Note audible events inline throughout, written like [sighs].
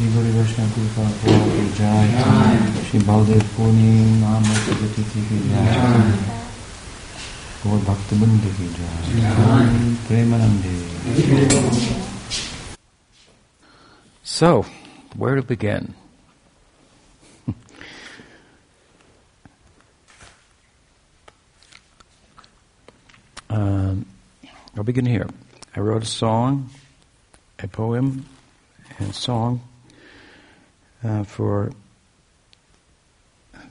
श्री गुरु वैष्णव कृपा की जय श्री बलदेव पूर्णिमा तिथि की जय और भक्तबिंद की जय प्रेमानंदे So, where to begin? [laughs] um, I'll begin here. I wrote a song, a poem, and song uh, for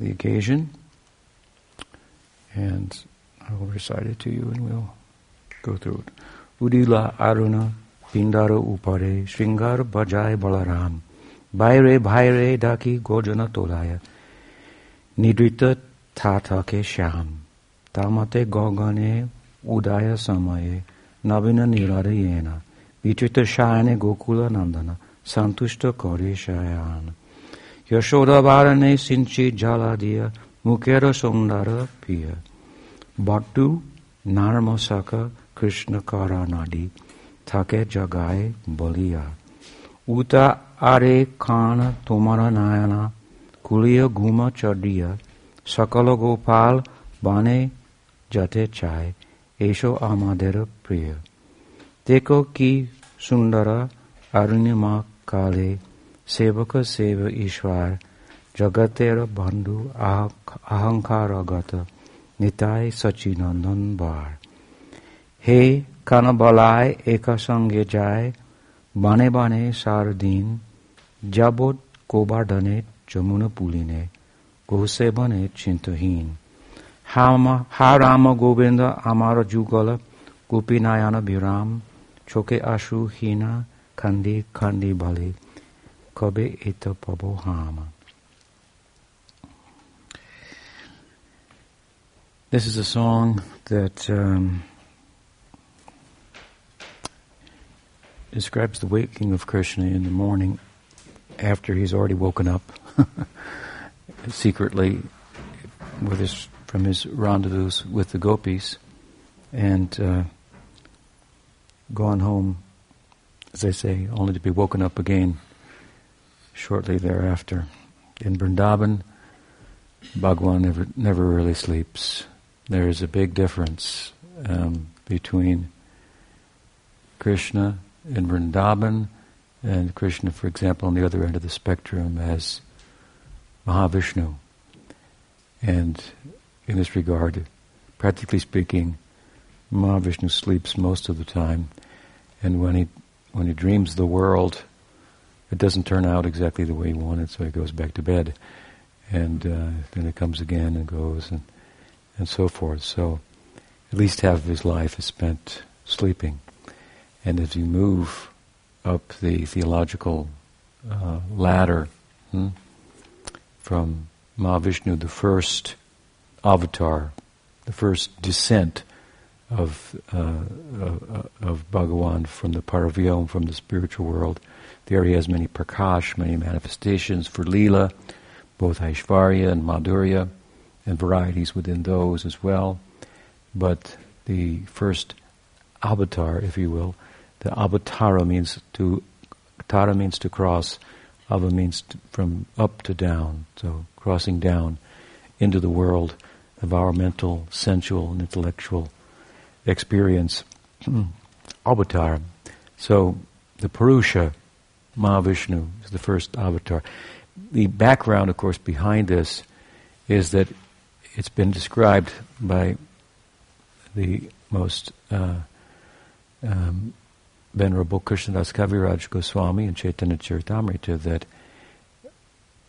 the occasion, and I will recite it to you and we'll go through it. Udila Aruna Pindara Upare Shringar Bajai Balaram Baire Bhaire Daki Gojana Tolaya Nidrita Tatake Sham Tamate Gogane Udaya Samaye Navina Niradayena Vichita Shayane Gokula Nandana Santushta Kore यशोदारणे सिंची जलादीय मुखेर सुंदर पिय। बट्टु नर्म सख कृष्ण करा नदी थके जगाए बलिया। उता आरे खान तुमर नायना, कुलिय घुम चढ़िय। सकल गोपाल बने जते चाय ऐसो आमादेर प्रिय। देखो की सुंदर अरुणिमा काले Sevaka Seva Ishwar Jagatera Bandhu Ahankara Gata Nitai Sachinandan বার। হে কানবালায় একা সঙ্গে যায়, বানে বানে সার দিন, যাবৎ কোবাডনে যমুনা পুলিনে গোসে বনে চিন্তহীন। হা রাম গোবিন্দ আমার যুগল গোপীনায়ন বিরাম, চোখে আশু হীনা, খান্দি খান্দি বলে। Kobe Ito Pobohama. This is a song that um, describes the waking of Krishna in the morning after he's already woken up [laughs] secretly with his, from his rendezvous with the gopis and uh, gone home, as they say, only to be woken up again shortly thereafter. In Vrindavan, Bhagwan never, never really sleeps there is a big difference um, between Krishna in Vrindavan and Krishna, for example, on the other end of the spectrum as Mahavishnu. And in this regard, practically speaking, Mahavishnu sleeps most of the time, and when he when he dreams the world, it doesn't turn out exactly the way he wanted, so he goes back to bed, and uh, then it comes again and goes and and so forth. So at least half of his life is spent sleeping. And as you move up the theological uh, ladder hmm, from Mahavishnu, the first avatar, the first descent of uh, uh, of Bhagavan from the Paravyom, from the spiritual world. There he has many prakash, many manifestations for Leela, both Aishvarya and Madhurya and varieties within those as well. But the first avatar, if you will, the avatara means to, tara means to cross, ava means to, from up to down, so crossing down into the world of our mental, sensual, and intellectual experience. [clears throat] avatar. So the Purusha, Mahavishnu, is the first avatar. The background, of course, behind this is that it's been described by the most uh, um, Venerable Krishnadas Kaviraj Goswami in Chaitanya Charitamrita that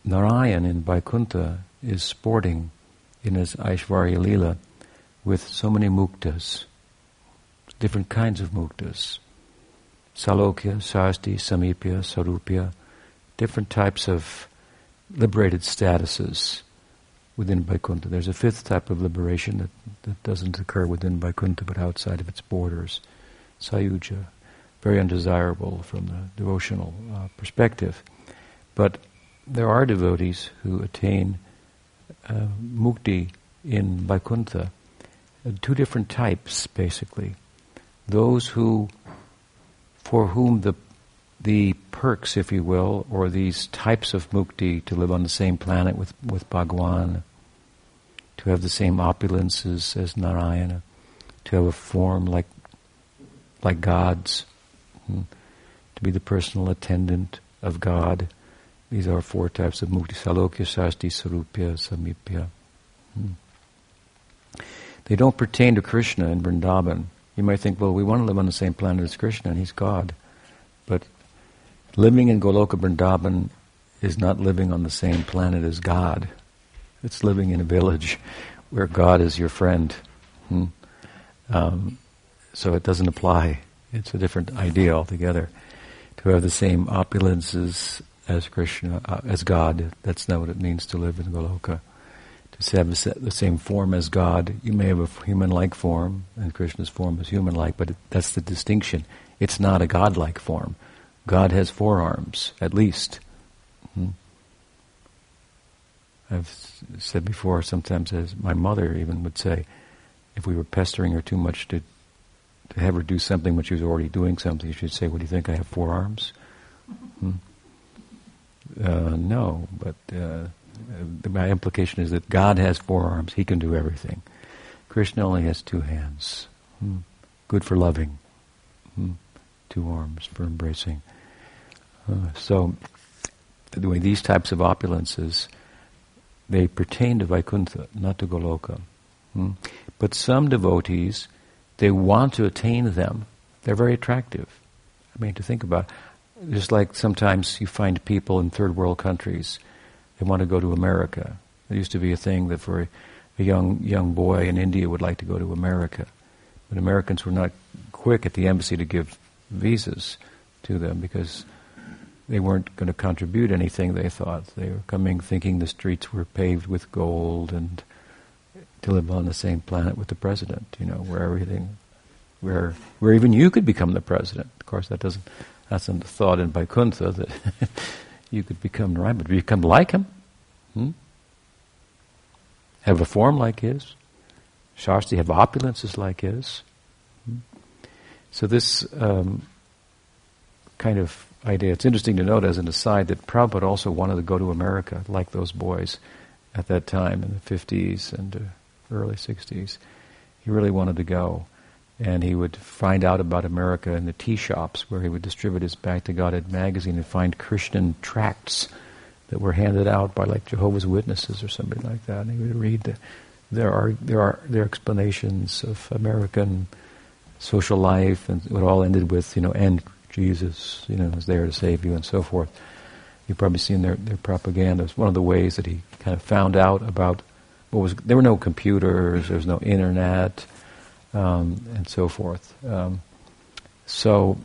Narayan in Vaikuntha is sporting in his Aishwarya Leela with so many muktas, different kinds of muktas. Salokya, Sasti, Samipya, Sarupya, different types of liberated statuses within Vaikuntha. There's a fifth type of liberation that, that doesn't occur within Vaikuntha but outside of its borders. Sayuja, very undesirable from the devotional uh, perspective. But there are devotees who attain uh, mukti in Vaikuntha, uh, two different types basically. Those who, for whom the the perks, if you will, or these types of mukti to live on the same planet with, with Bhagwan, to have the same opulences as Narayana, to have a form like like God's, hmm, to be the personal attendant of God. These are four types of mukti: salokya, sasti, sarupya, samipya. Hmm. They don't pertain to Krishna in Vrindavan. You might think, well, we want to live on the same planet as Krishna, and he's God. But living in Goloka Vrindavan is not living on the same planet as God. It's living in a village where God is your friend. Hmm? Um, so it doesn't apply. It's a different idea altogether. To have the same opulences as Krishna, uh, as God, that's not what it means to live in Goloka. To have the same form as God, you may have a human-like form, and Krishna's form is human-like, but that's the distinction. It's not a God-like form. God has four arms, at least. Hmm? I've said before, sometimes as my mother even would say, if we were pestering her too much to to have her do something when she was already doing something, she'd say, "What do you think? I have four arms?" Hmm? Uh, no, but uh, my implication is that God has four arms; He can do everything. Krishna only has two hands. Hmm? Good for loving. Hmm? Two arms for embracing. Uh, so, way, these types of opulences, they pertain to Vaikuntha, not to Goloka. Hmm? But some devotees, they want to attain them. They're very attractive. I mean, to think about, just like sometimes you find people in third world countries, they want to go to America. It used to be a thing that for a, young young boy in India would like to go to America, but Americans were not quick at the embassy to give visas to them because they weren't going to contribute anything, they thought. They were coming thinking the streets were paved with gold and to live on the same planet with the president, you know, where everything, where, where even you could become the president. Of course, that doesn't, that's not thought in Vaikuntha that [laughs] you could become right, but become like him. Hmm? Have a form like his. Shasti have opulences like his. Hmm? So this um, kind of idea. It's interesting to note, as an aside, that Prabhupada also wanted to go to America, like those boys at that time in the 50s and uh, early 60s. He really wanted to go. And he would find out about America in the tea shops where he would distribute his Back to Godhead magazine and find Christian tracts that were handed out by like Jehovah's Witnesses or somebody like that. And he would read the, there are there are their explanations of American social life, and it all ended with you know and Jesus, you know, is there to save you and so forth. You've probably seen their, their propaganda. It's one of the ways that he kind of found out about what was, there were no computers, there was no internet, um, and so forth. Um, so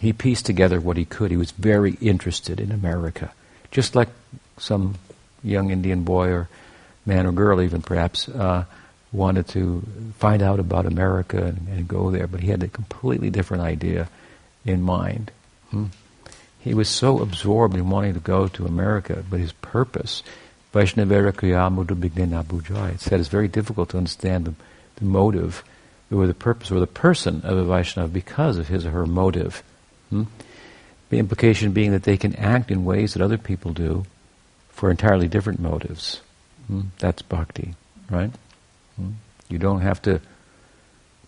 he pieced together what he could. He was very interested in America, just like some young Indian boy or man or girl, even perhaps, uh, wanted to find out about America and, and, go there. But he had a completely different idea in mind. Hmm? He was so absorbed in wanting to go to America, but his purpose, Vaishnavera Kriyamudu Bignena Bujai, it said it's very difficult to understand the, the motive or the purpose or the person of a Vaishnava because of his or her motive. Hmm? The implication being that they can act in ways that other people do for entirely different motives. Hmm? That's bhakti, right? Hmm? You don't have to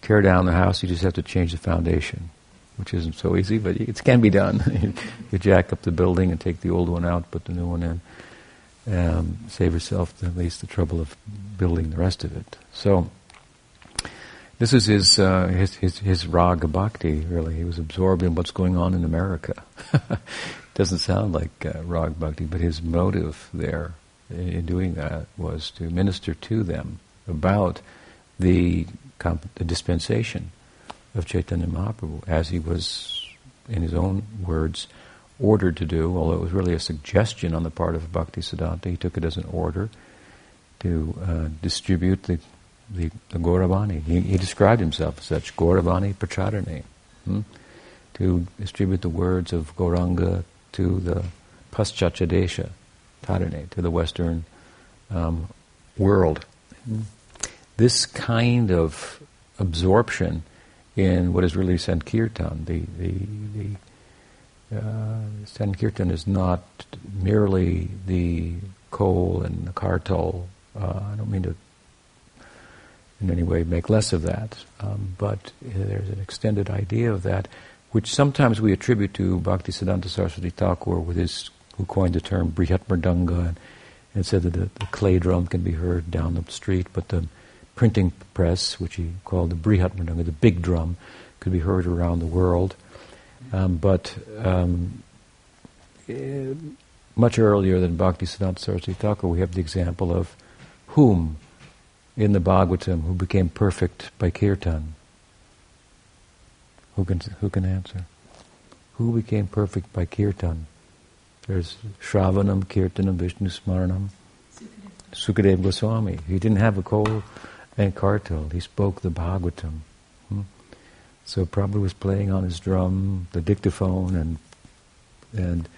tear down the house, you just have to change the foundation which isn't so easy, but it can be done. [laughs] you jack up the building and take the old one out, put the new one in. Um, save yourself at least the trouble of building the rest of it. So, this is his, uh, his, his, his raga bhakti, really. He was absorbed in what's going on in America. [laughs] Doesn't sound like uh, raga bhakti, but his motive there in doing that was to minister to them about the, comp- the dispensation of Chaitanya Mahaprabhu, as he was, in his own words, ordered to do, although it was really a suggestion on the part of Bhakti Siddhanta. He took it as an order to uh, distribute the, the, the Gauravani. He, he, described himself as such, Gauravani Pracharane, hmm? to distribute the words of Gauranga to the Paschachadesha, Tarane, to the Western um, world. Hmm? This kind of absorption in what is really Sankirtan, the, the, the uh, Sankirtan is not merely the khol and the kartal. Uh, I don't mean to in any way make less of that, um, but there's an extended idea of that, which sometimes we attribute to Bhaktisiddhanta Saraswati Thakur, with his who coined the term Brihat Mridanga, and, and said that the, the, clay drum can be heard down the street, but the printing press, which he called the Brihat Mridanga, the big drum, could be heard around the world. Um, but um, eh, much earlier than Bhakti Siddhanta Saraswati Thakur, we have the example of whom in the Bhagavatam who became perfect by kirtan? Who can, who can answer? Who became perfect by kirtan? There's Shravanam, Kirtanam, Vishnu Smaranam. Sukadeva Goswami. He didn't have a khol and kartal. He spoke the Bhagavatam. Hmm? So Prabhupada was playing on his drum, the dictaphone, and and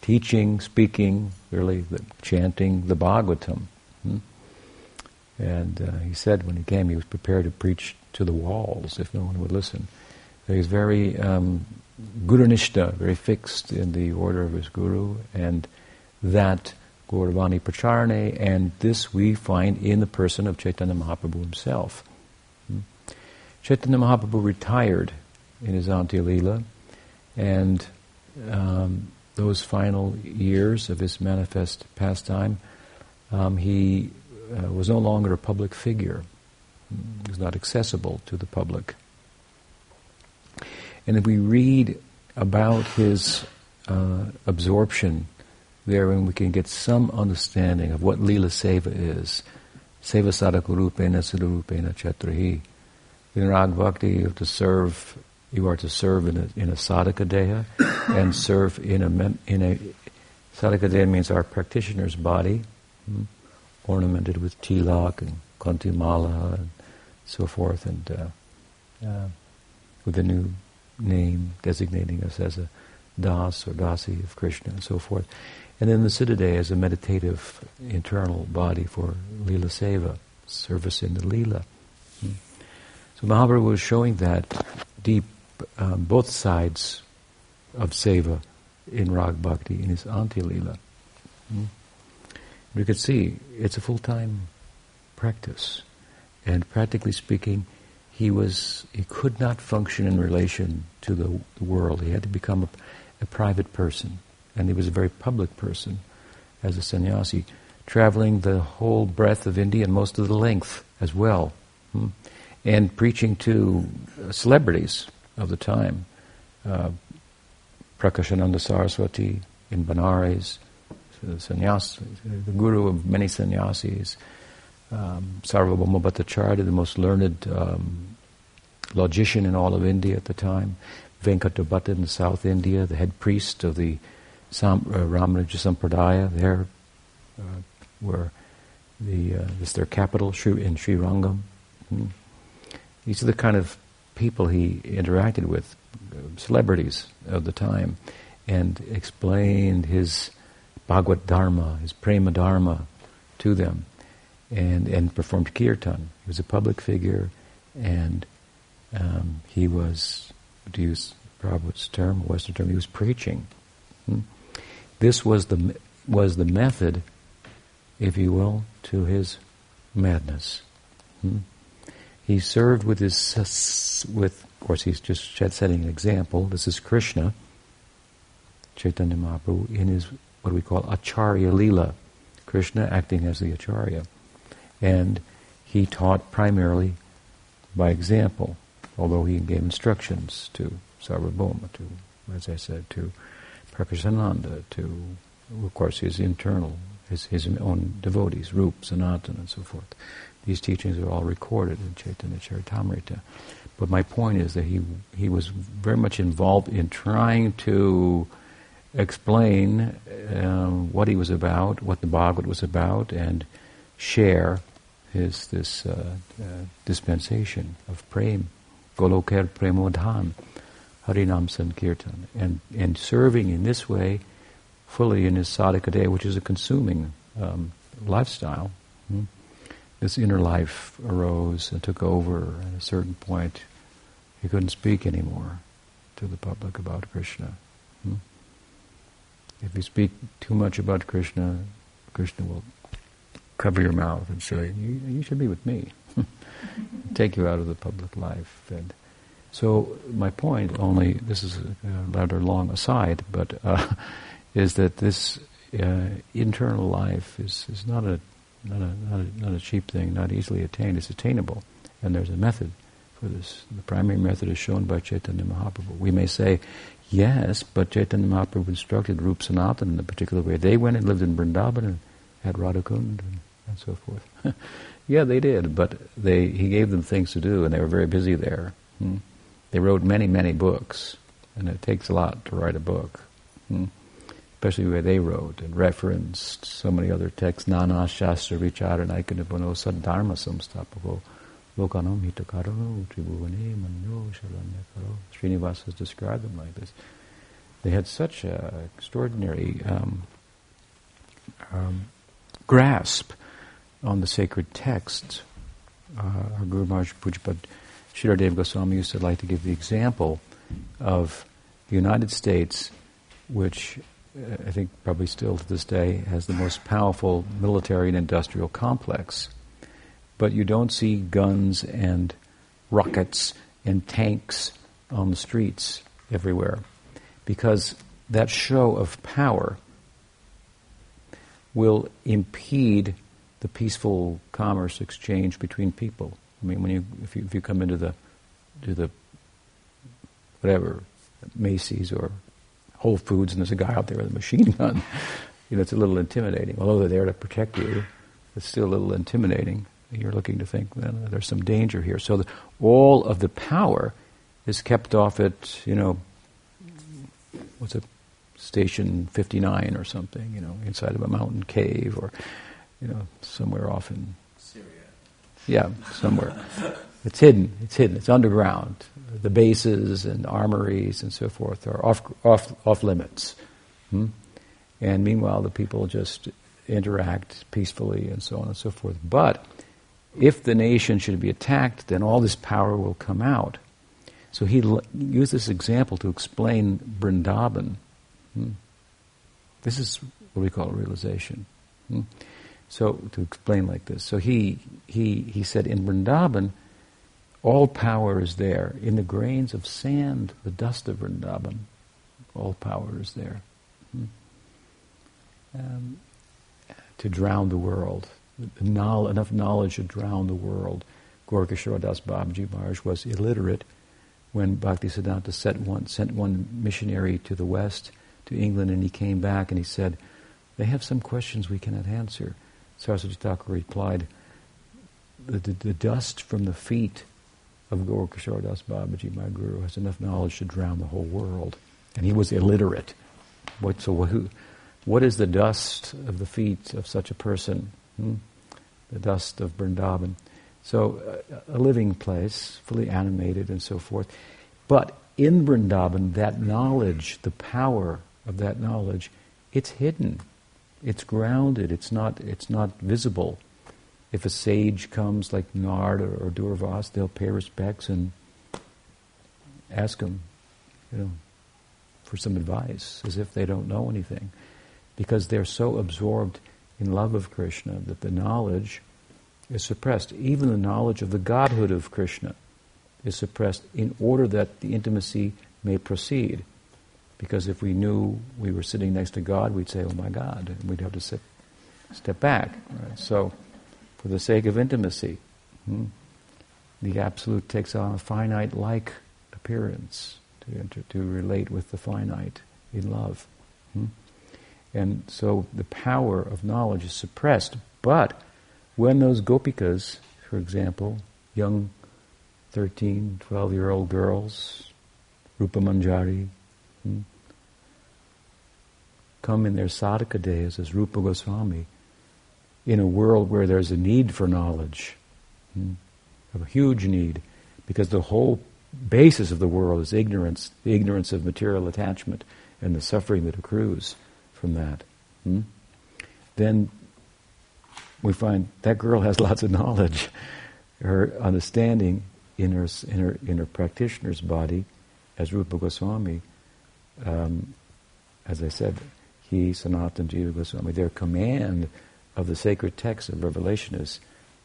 teaching, speaking, really the, chanting the Bhagavatam. Hmm? And uh, he said when he came, he was prepared to preach to the walls if no one would listen. So he was very um, gurunishta, very fixed in the order of his guru, and that Gauravani Pracharane, and this we find in the person of Chaitanya Mahaprabhu himself. Chaitanya Mahaprabhu retired in his Antya and um, those final years of his manifest pastime, um, he uh, was no longer a public figure. He was not accessible to the public. And if we read about his uh, absorption therein, we can get some understanding of what Lila Seva is. Seva sadhakurupena siddharupena chatrahi in rag you have to serve. You are to serve in a, in a sadhaka deha, and serve in a in a sadhaka deha means our practitioner's body, hmm, ornamented with tilak and kantimala and so forth, and uh, uh, with a new name designating us as a das or dasi of Krishna and so forth. And then the Siddhadeha as a meditative internal body for Lila Seva, service in the Lila. Hmm. So Mahaprabhu was showing that deep, um, both sides of seva in Rag Bhakti in his Antya Hmm? We could see it's a full-time practice. And practically speaking, he was he could not function in relation to the, world. He had to become a, a, private person, and he was a very public person as a sannyasi, traveling the whole breadth of India and most of the length as well. Hmm? and preaching to celebrities of the time. Uh, Prakashananda Saraswati in Benares, sannyas, the guru of many sannyasis, um, Sarvabhauma Bhattacharya, the most learned um, logician in all of India at the time, Venkata in South India, the head priest of the Sam, uh, Ramanuja Sampradaya, there uh, where the, uh, this their capital in Sri Rangam. Hmm. These are the kind of people he interacted with, celebrities of the time, and explained his Bhagavad Dharma, his Prema Dharma to them, and, and performed kirtan. He was a public figure, and um, he was, to use Prabhupada's term, Western term, he was preaching. Hmm? This was the, was the method, if you will, to his madness. Hmm? he served with his, with, of course, he's just setting an example. This is Krishna, Chaitanya Mahaprabhu, in his, what we call Acharya Lila. Krishna acting as the Acharya. And he taught primarily by example, although he gave instructions to Sarvabhauma, to, as I said, to Prakashananda, to, of course, his internal, his, his own devotees, Rup, Sanatan, and so forth. These teachings are all recorded in Chaitanya Charitamrita. But my point is that he, he was very much involved in trying to explain um, what he was about, what the Bhagavad was about, and share his this uh, uh, dispensation of prem, Goloker Premodhan, Harinam Sankirtan, and and serving in this way fully in his sadhaka deha, which is a consuming um, lifestyle. Hmm? this inner life arose and took over. At a certain point, he couldn't speak anymore to the public about Krishna. If you speak too much about Krishna, Krishna will cover your mouth and say, "You, you should be with me." [laughs] Take you out of the public life. And so, my point, only this is a rather long aside, but uh, [laughs] is that this uh, internal life is, is not a not a, not a not a cheap thing, not easily attained. It's attainable, and there's a method for this. The primary method is shown by Chaitanya Mahaprabhu. We may say, yes, but Chaitanya Mahaprabhu instructed Rup Sanatan in a particular way. They went and lived in Vrindavan and had Radhakund and, and so forth. [laughs] yeah, they did, but they he gave them things to do, and they were very busy there. Hmm? They wrote many, many books, and it takes a lot to write a book. Hmm? Especially where they wrote and referenced so many other texts, Nana Shastra Vicharana Ikanipano Sadharma Samstapavo. Lokanam hitakaro tribhuvane manyo shalanyakaro. Srinivas has described them like this. They had such an extraordinary um, um, grasp on the sacred texts. Uh, our Guru Maharaj Pujapad Sridhar Goswami used to like to give the example of the United States, which uh, I think probably still to this day has the most powerful military and industrial complex but you don't see guns and rockets and tanks on the streets everywhere because that show of power will impede the peaceful commerce exchange between people. I mean, when you if you, if you come into the to the whatever Macy's or Whole Foods and there's a guy out there with a machine gun, [laughs] you know, it's a little intimidating. Although they're there to protect you, it's still a little intimidating you're looking to think then there's some danger here. So the, all of the power is kept off at, you know, what's it, station 59 or something, you know, inside of a mountain cave or, you know, somewhere off in Syria. Yeah, somewhere. it's hidden. It's hidden. It's underground. The bases and armories and so forth are off off off limits. Hmm? And meanwhile, the people just interact peacefully and so on and so forth. But if the nation should be attacked, then all this power will come out. So he l- used this example to explain Vrindavan. Hmm. This is what we call realization. Hmm. So to explain like this, so he he he said in Vrindavan, all power is there in the grains of sand, the dust of Vrindavan. All power is there hmm. um, to drown the world enough knowledge to drown the world. Gorkishore Das Babaji Maharaj was illiterate when Bhaktisiddhanta sent one, sent one missionary to the West, to England, and he came back and he said, they have some questions we cannot answer. Saraswati Thakur replied, the, the, the, dust from the feet of Gorkishore Das Babaji, my guru, has enough knowledge to drown the whole world. And he was illiterate. What, so who, what is the dust of the feet of such a person? Hmm? The dust of Vrindavan. So, uh, a living place, fully animated and so forth. But in Vrindavan, that knowledge, the power of that knowledge, it's hidden. It's grounded. It's not, it's not visible. If a sage comes like Nard or, or Durvas, they'll pay respects and ask him, you know, for some advice, as if they don't know anything. Because they're so absorbed in love of Krishna that the knowledge is suppressed. Even the knowledge of the godhood of Krishna is suppressed in order that the intimacy may proceed. Because if we knew we were sitting next to God, we'd say, "Oh my God," and we'd have to sit, step back. Right? So, for the sake of intimacy, hmm, the absolute takes on a finite-like appearance to, to relate with the finite in love. Hmm? And so the power of knowledge is suppressed. But when those gopikas, for example, young 13, 12 year old girls, Rupa Manjari, hmm, come in their sadhaka deha as Rupa Goswami, in a world where there's a need for knowledge, hmm, a huge need, because the whole basis of the world is ignorance, the ignorance of material attachment and the suffering that accrues from that. Hmm? Then we find that girl has [laughs] lots of knowledge. Her understanding in her in her in her practitioner's body, as Rupa Goswami, um, as I said, he, Sanatana Jiva Goswami, their command of the sacred text of Revelation is,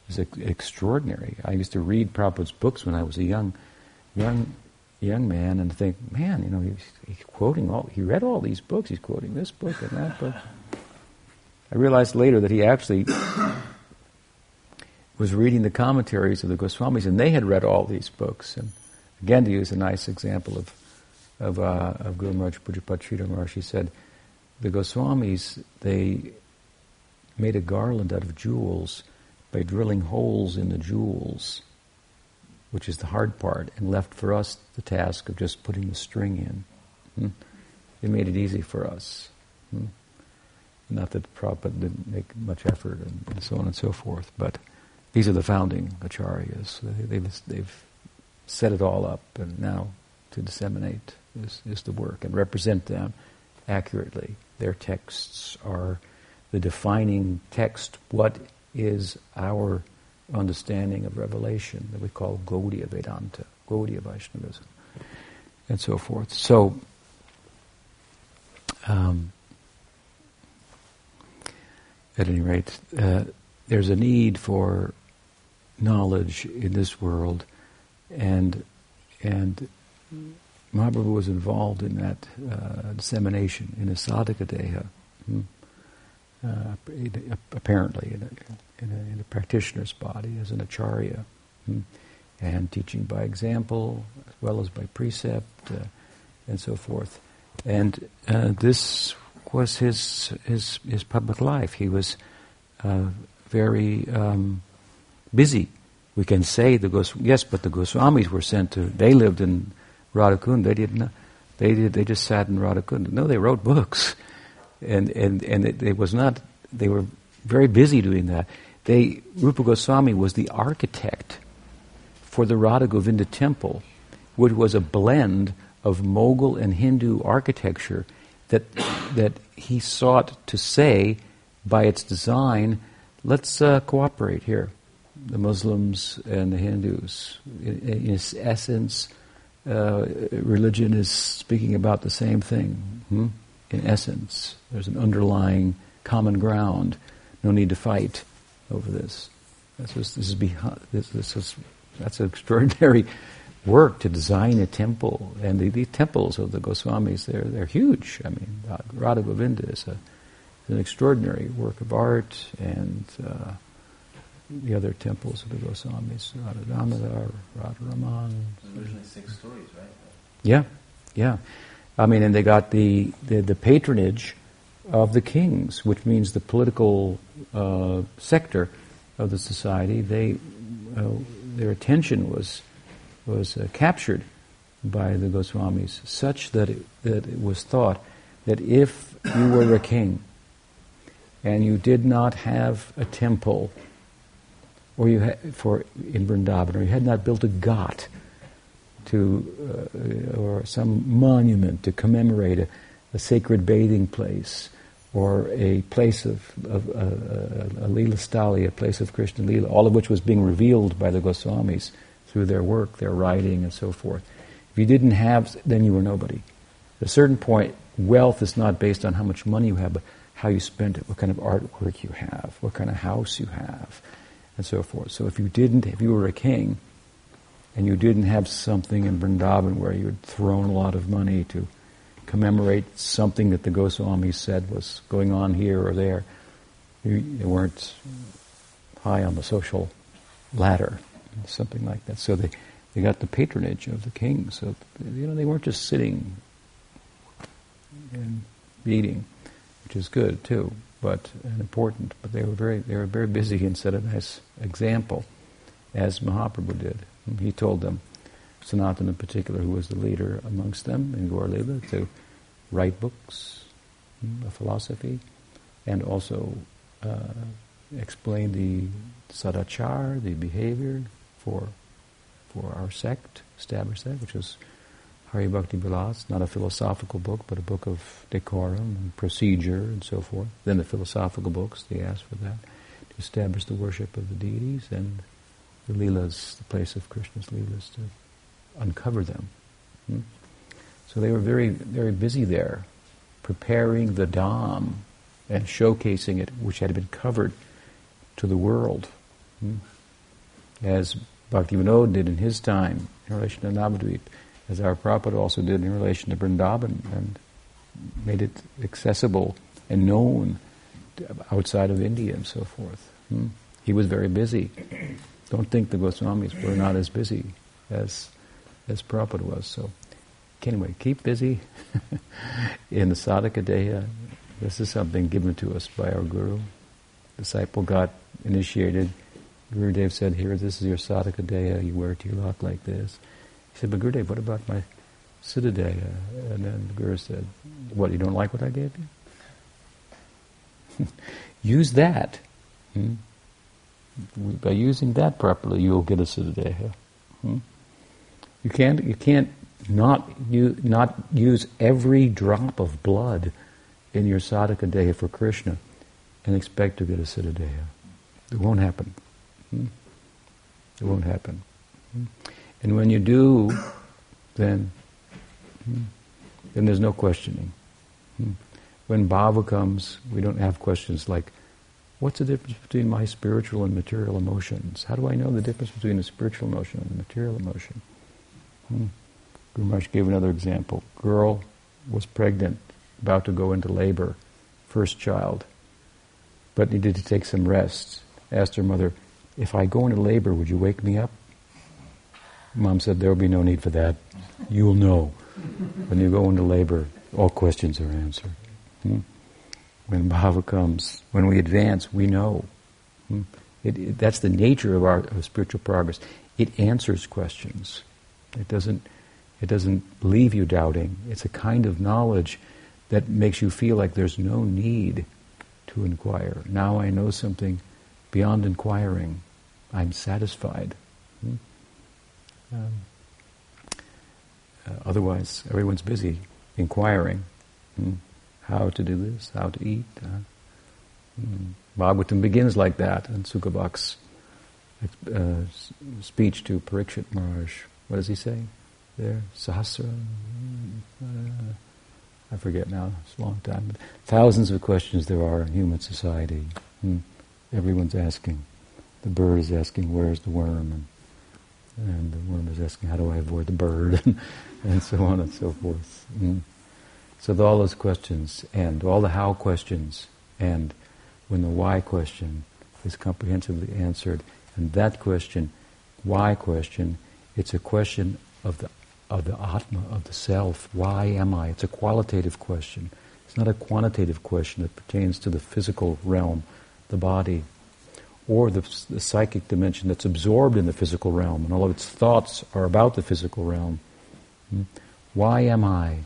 is extraordinary. I used to read Prabhupada's books when I was a young, young, young man and think, man, you know, he's, he's quoting all, he read all these books, he's quoting this book and that book. I realized later that he actually was reading the commentaries of the Goswamis, and they had read all these books. And again, to use a nice example of of, uh, of Guru Maharaj Pujapad Sridhar Maharaj, he said, the Goswamis, they made a garland out of jewels by drilling holes in the jewels, which is the hard part, and left for us the task of just putting the string in. Hmm? They made it easy for us. Hmm? Not that Prabhupada didn't make much effort and, and, so on and so forth, but these are the founding acharyas. They, they've, they've set it all up, and now to disseminate is, is the work and represent them accurately. Their texts are the defining text. What is our understanding of revelation that we call Gaudiya Vedanta, Gaudiya Vaishnavism, and so forth. So, um, at any rate, uh, there's a need for knowledge in this world, and and Mahaprabhu was involved in that uh, dissemination in a sadhaka deha, hmm? Uh, apparently in a, in, a, in a, practitioner's body as an acharya, hmm? and teaching by example as well as by precept uh, and so forth. And uh, this was his, his, his public life. He was uh, very um, busy. We can say the Gos- yes, but the Goswamis were sent to. They lived in Radhakund. They didn't. They did. They just sat in Radhakund. No, they wrote books, and and and it, it, was not. They were very busy doing that. They Rupa Goswami was the architect for the Radha Govinda temple, which was a blend of Mughal and Hindu architecture that that he sought to say by its design, let's uh, cooperate here, the Muslims and the Hindus. In, in its essence uh, religion is speaking about the same thing. Hmm? In essence, there's an underlying common ground. No need to fight over this. This is, this is, behind, this, this is that's an extraordinary work to design a temple. And the, the, temples of the Goswamis, they're, they're huge. I mean, Radha Govinda is, a, an extraordinary work of art, and uh, the other temples of the Goswamis, Radha Damodar, Radha Raman. Originally six stories, right? Yeah, yeah. I mean, and they got the, the, the patronage of the kings, which means the political uh, sector of the society. They, uh, their attention was was uh, captured by the Goswamis, such that it, that it was thought that if you were a king and you did not have a temple or you had, for in Vrindavan, or you had not built a ghat to, uh, or some monument to commemorate a, a, sacred bathing place, or a place of, of uh, a, a Leela Stali, a place of Krishna Leela, all of which was being revealed by the Goswamis through their work, their writing, and so forth. If you didn't have, then you were nobody. At a certain point, wealth is not based on how much money you have, but how you spend it, what kind of artwork you have, what kind of house you have and so forth. So if you didn't, if you were a king, and you didn't have something in Vrindavan where you had thrown a lot of money to commemorate something that the Goswamis said was going on here or there, you, you weren't high on the social ladder, something like that. So they, they got the patronage of the king. So you know they weren't just sitting and eating, which is good too but and important. But they were very they were very busy and set a nice example, as Mahaprabhu did. He told them, Sanatana in particular, who was the leader amongst them in Gaur to write books hmm, of philosophy, and also uh, explain the sadachar, the behavior for for our sect, establish that, which was Hari Bhakti Vilas, not a philosophical book, but a book of decorum and procedure and so forth. Then the philosophical books, they asked for that, to establish the worship of the deities, and the Leelas, the place of Krishna's Leelas, to uncover them. Hmm? So they were very, very busy there. preparing the Dham and showcasing it, which had been covered to the world. Hmm? As Bhaktivinoda did in his time in relation to Navadvip, as our Prabhupada also did in relation to Vrindavan and made it accessible and known outside of India and so forth. Hmm? He was very busy. Don't think the Goswamis were not as busy as as Prabhupada was. So anyway, keep busy [laughs] in the sadhaka deha. This is something given to us by our guru. Disciple got initiated. Guru Gurudev said, here, this is your sadhaka deha. You wear it to your tilak like this. He said, but Gurudev, what about my siddha? And then the Guru said, what, you don't like what I gave you? [laughs] Use that. Hmm? By using that properly, you'll get a siddha deha. Hmm? You can't, you can't not, you, not use every drop of blood in your sadhaka deha for Krishna and expect to get a siddha deha. It won't happen. Hmm? It won't happen. Hmm? And when you do, then hmm, then there's no questioning. Hmm? When bhava comes, we don't have questions like, what's the difference between my spiritual and material emotions? How do I know the difference between a spiritual emotion and a material emotion? Hmm. Guru Maharaj gave another example. Girl was pregnant, about to go into labor, first child, but needed to take some rest. Asked her mother, if I go into labor, would you wake me up? Mom said, there will be no need for that. You'll know. When you go into labor, all questions are answered. Hmm? When bhava comes, when we advance, we know. Hmm? It, it, that's the nature of our of spiritual progress. It answers questions. It doesn't, it doesn't leave you doubting. It's a kind of knowledge that makes you feel like there's no need to inquire. Now I know something beyond inquiring. I'm satisfied. Hmm? Um, uh, otherwise, everyone's busy inquiring hmm? How to do this, how to eat. Uh, hmm. Bhagavatam begins like that, and Sukadev's uh, speech to Parikshit Maharaj what does he say there? Sahasra? Uh, I forget now, it's a long time. But thousands of questions there are in human society. Hmm. Everyone's asking. The bird is asking, where's the worm? And, and the worm is asking, how do I avoid the bird? [laughs] and so on and so forth. Hmm. So all those questions end, all the how questions end when the why question is comprehensively answered. And that question, why question, it's a question of the of the Atma, of the self. Why am I? It's a qualitative question. It's not a quantitative question that pertains to the physical realm, the body, or the, the psychic dimension that's absorbed in the physical realm, and all of its thoughts are about the physical realm. Hmm? Why am I?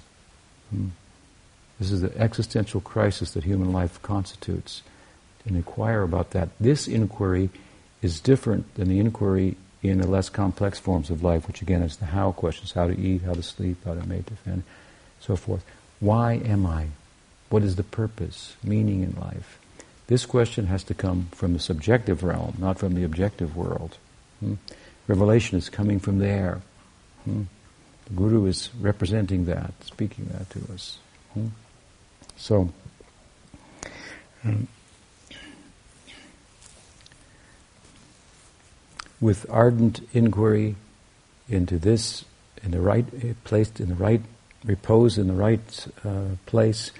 Hmm? This is the existential crisis that human life constitutes. And inquire about that. This inquiry is different than the inquiry in the less complex forms of life, which again is the how questions, how to eat, how to sleep, how to mate, defend, so forth. Why am I? What is the purpose, meaning in life? This question has to come from the subjective realm, not from the objective world. Hmm? Revelation is coming from there. Hmm? The Guru is representing that, speaking that to us. Hmm? So, um, with ardent inquiry into this, in the right placed in the right repose in the right uh, place,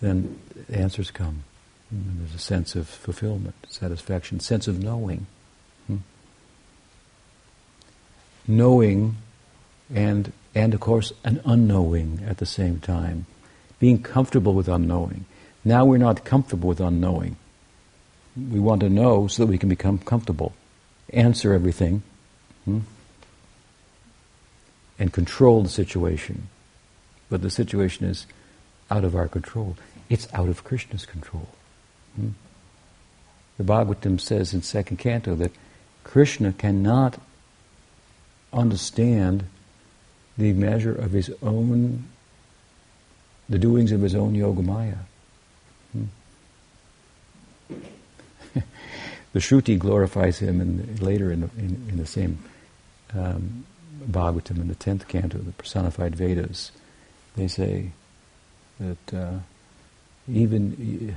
then the answers come. And there's a sense of fulfillment, satisfaction, sense of knowing. Hmm? Knowing and and of course an unknowing at the same time. Being comfortable with unknowing. Now we're not comfortable with unknowing. We want to know so that we can become comfortable answer everything hmm, and control the situation. But the situation is out of our control. It's out of Krishna's control. Hmm. The Bhagavatam says in second canto that Krishna cannot understand the measure of his own, the doings of his own yogamaya. Hmm. [laughs] the Shruti glorifies him in, later in, in, in, the same um, Bhagavatam in the tenth canto, the personified Vedas. They say that uh, even,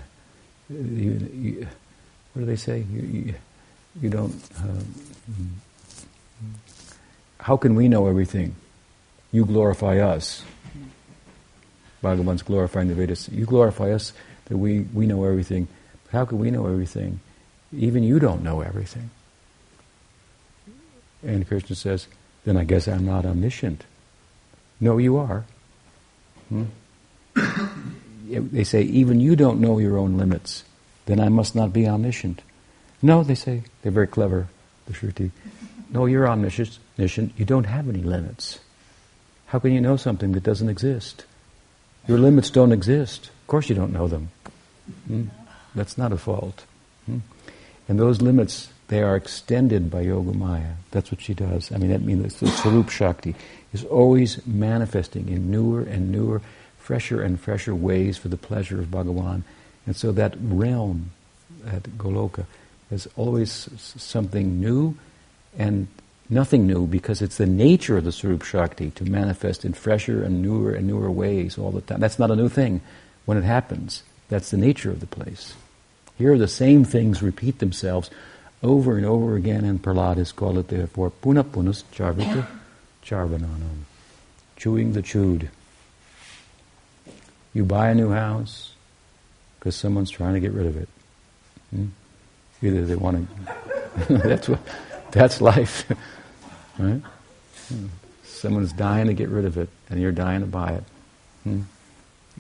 even what do they say? You, you, you don't. Uh, how can we know everything? You glorify us. Bhagavan's glorifying the Vedas. You glorify us that we, we know everything. But how can we know everything? Even you don't know everything. And Krishna says, then I guess I'm not omniscient. No, you are. Hmm? [coughs] they say, even you don't know your own limits. Then I must not be omniscient. No, they say, they're very clever, the Shruti. No, you're omniscient. You don't have any limits. How can you know something that doesn't exist? Your limits don't exist. Of course you don't know them. Hmm? That's not a fault. Hmm? And those limits, they are extended by Yoga Maya. That's what she does. I mean, that means the Swarup Shakti is always manifesting in newer and newer, fresher and fresher ways for the pleasure of Bhagavan. And so that realm at Goloka is always something new and nothing new because it's the nature of the Swarup Shakti to manifest in fresher and newer and newer ways all the time. That's not a new thing when it happens. That's the nature of the place. Here the same things repeat themselves over and over again and Prahlad has called it therefore puna punas charvita [coughs] charvananam. Chewing the chewed. You buy a new house because someone's trying to get rid of it. Hmm? Either they want to, [laughs] that's what, that's life. [laughs] Right? Hmm. Someone's dying to get rid of it, and you're dying to buy it. Hmm.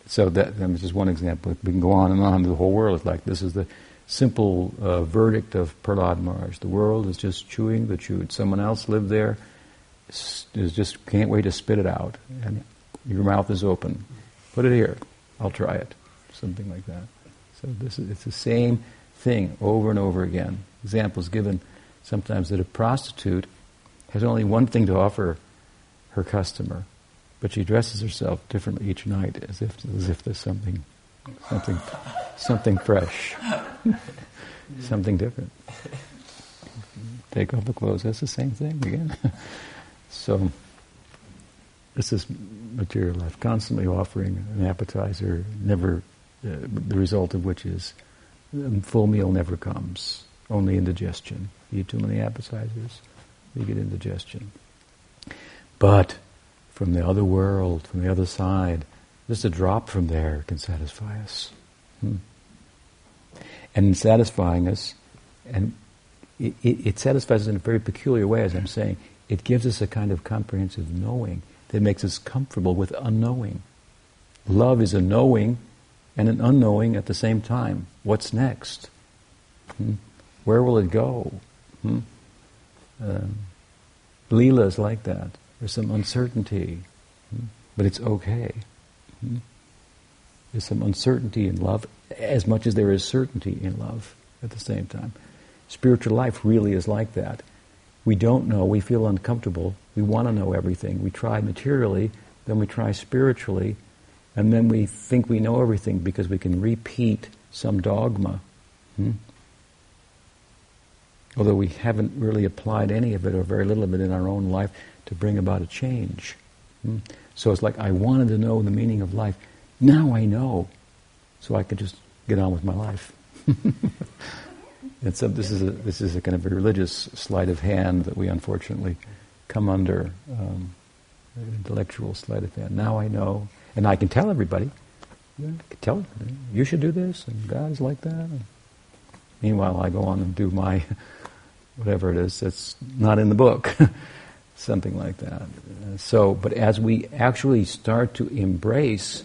So that, that's just one example. We can go on and on. The whole world is like this. Is the simple uh, verdict of Prahlad Maharaj. The world is just chewing the chewed. Someone else lived there, is just can't wait to spit it out, and your mouth is open. Put it here. I'll try it. Something like that. So this is it's the same thing over and over again. Examples given sometimes that a prostitute has only one thing to offer her customer, but she dresses herself differently each night, as if as if there's something, something, something fresh, [laughs] something different. Take off the clothes. That's the same thing again. [laughs] so this is material life, constantly offering an appetizer, never uh, the result of which is um, full meal never comes, only indigestion. eat too many appetizers you get indigestion. But from the other world, from the other side, just a drop from there can satisfy us. Hmm. And in satisfying us, and it, it, it, satisfies us in a very peculiar way, as I'm saying. It gives us a kind of comprehensive knowing that makes us comfortable with unknowing. Love is a knowing and an unknowing at the same time. What's next? Hmm? Where will it go? Hmm? Um, is like that. There's some uncertainty, hmm? but it's okay. Hmm? There's some uncertainty in love as much as there is certainty in love at the same time. Spiritual life really is like that. We don't know, we feel uncomfortable, we want to know everything. We try materially, then we try spiritually, and then we think we know everything because we can repeat some dogma. Hmm? Although we haven't really applied any of it or very little of it in our own life to bring about a change. Hmm? So it's like I wanted to know the meaning of life. Now I know, so I can just get on with my life. [laughs] and so this is a this is a kind of a religious sleight of hand that we unfortunately come under, um, intellectual sleight of hand. Now I know, and I can tell everybody. I can tell you should do this, and God is like that. Meanwhile, I go on and do my [laughs] whatever it is that's not in the book, [laughs] something like that. So, but as we actually start to embrace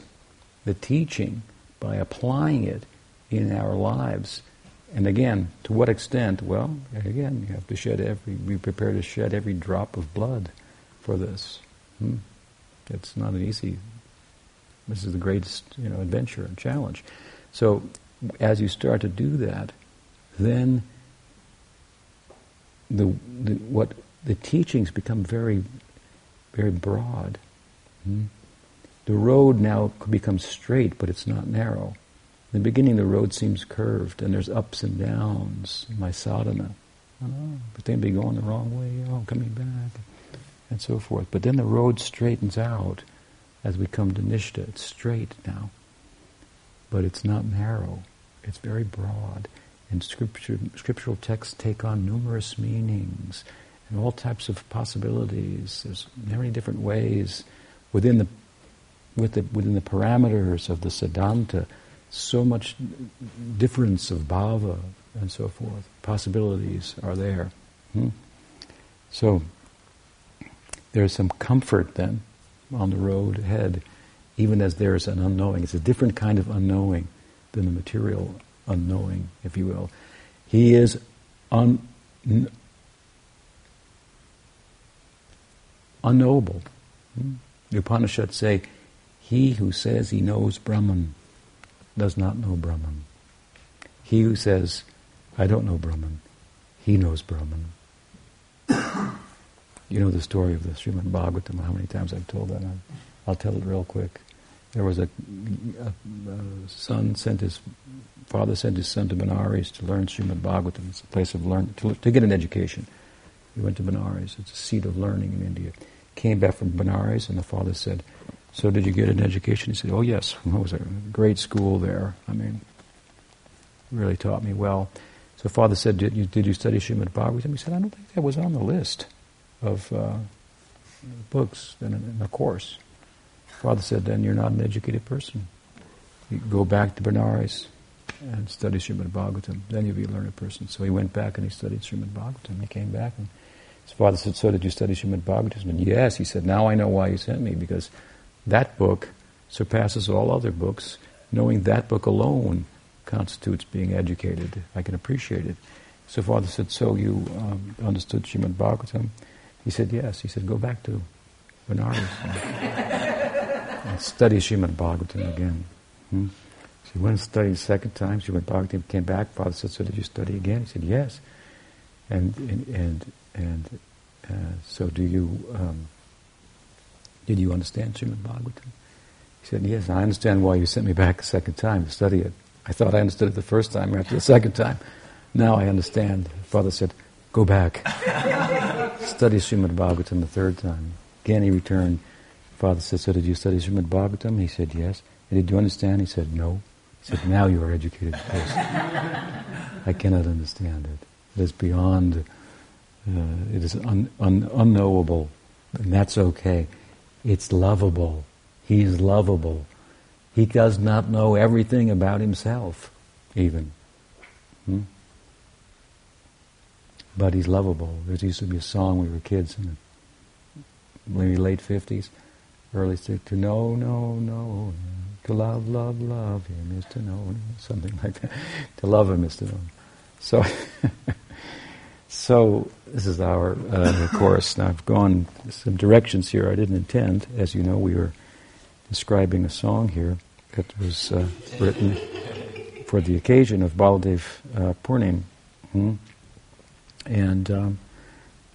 the teaching by applying it in our lives, and again, to what extent? Well, again, you have to shed every, be prepared to shed every drop of blood for this. Hmm? It's not an easy. This is the greatest, you know, adventure and challenge. So, as you start to do that, then the, the, what the teachings become very, very broad. Hmm? The road now becomes straight, but it's not narrow. In the beginning, the road seems curved, and there's ups and downs. My sadhana, oh, but then be going the wrong way. Oh, coming back, and so forth. But then the road straightens out as we come to Nishta. It's straight now, but it's not narrow. It's very broad. And scripture, scriptural texts take on numerous meanings and all types of possibilities. There's many different ways within the, with the, within the parameters of the Siddhanta, so much difference of bhava and so forth. Possibilities are there. Hmm? So there's some comfort then on the road ahead, even as there is an unknowing. It's a different kind of unknowing than the material unknowing, if you will. He is un, unknowable. Hmm? The Upanishads say, he who says he knows Brahman does not know Brahman. He who says, I don't know Brahman, he knows Brahman. [coughs] you know the story of the Srimad Bhagavatam, how many times I've told that. I'll tell it real quick. There was a, a, a son sent his father sent his son to Benares to learn Srimad Bhagavatam. It's a place of learning to, to get an education. He went to Benares. It's a seat of learning in India. Came back from Benares, and the father said, "So did you get an education?" He said, "Oh yes, it was a great school there. I mean, really taught me well." So father said, "Did you, did you study Srimad Bhagavatam?" He said, "I don't think that was on the list of uh, books in, in the course." Father said, then you're not an educated person. You go back to Benares and study Srimad Bhagavatam. Then you'll be a learned person. So he went back and he studied Srimad Bhagavatam. He came back and his father said, so did you study Srimad Bhagavatam? And yes, he said, now I know why you sent me because that book surpasses all other books. Knowing that book alone constitutes being educated. I can appreciate it. So father said, so you um, understood Srimad Bhagavatam? He said, yes. He said, go back to Benares. Study Srimad Bhagavatam again. Hmm? She went and studied the second time. She went Bhagavatam, came back. Father said, "So did you study again?" He said, "Yes." And and and, and uh, so, do you um, did you understand Srimad Bhagavatam? He said, "Yes, I understand why you sent me back a second time to study it. I thought I understood it the first time after the second time. Now I understand." Father said, "Go back, [laughs] study Srimad Bhagavatam the third time." Again, he returned. Father said, so did you study Srimad Bhagavatam? He said, yes. And did you understand? He said, no. He said, now you are educated I cannot understand it. It is beyond, uh, it is un, un, unknowable. And that's okay. It's lovable. He's lovable. He does not know everything about himself, even. Hmm? But he's lovable. There used to be a song when we were kids in the maybe late 50s early to, to know, know, know, to love, love, love him is to know, [laughs] something like that. to love him is to know. So, [laughs] so this is our uh, [coughs] course. Now I've gone some directions here I didn't intend. As you know, we were describing a song here that was uh, written for the occasion of Baldev uh, Purnim. Hmm? And um,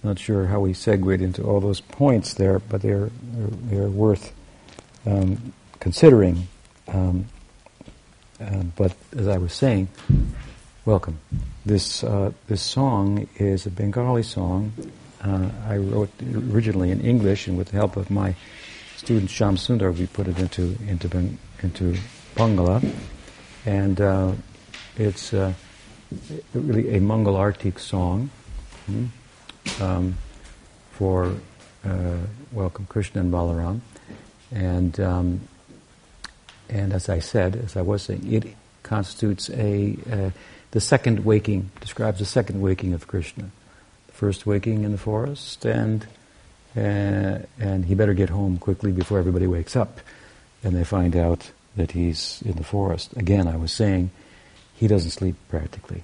not sure how we segued into all those points there, but they're they're, worth um, considering. Um, uh, but as I was saying, welcome. This uh, this song is a Bengali song. Uh, I wrote originally in English, and with the help of my student Sham Sundar, we put it into into into Bangla, and uh, it's uh, really a Mangal Artik song. Hmm? Um, for uh, welcome Krishna and Balaram, and um, and as I said, as I was saying, it constitutes a uh, the second waking describes the second waking of Krishna, the first waking in the forest, and uh, and he better get home quickly before everybody wakes up, and they find out that he's in the forest. Again, I was saying, he doesn't sleep practically.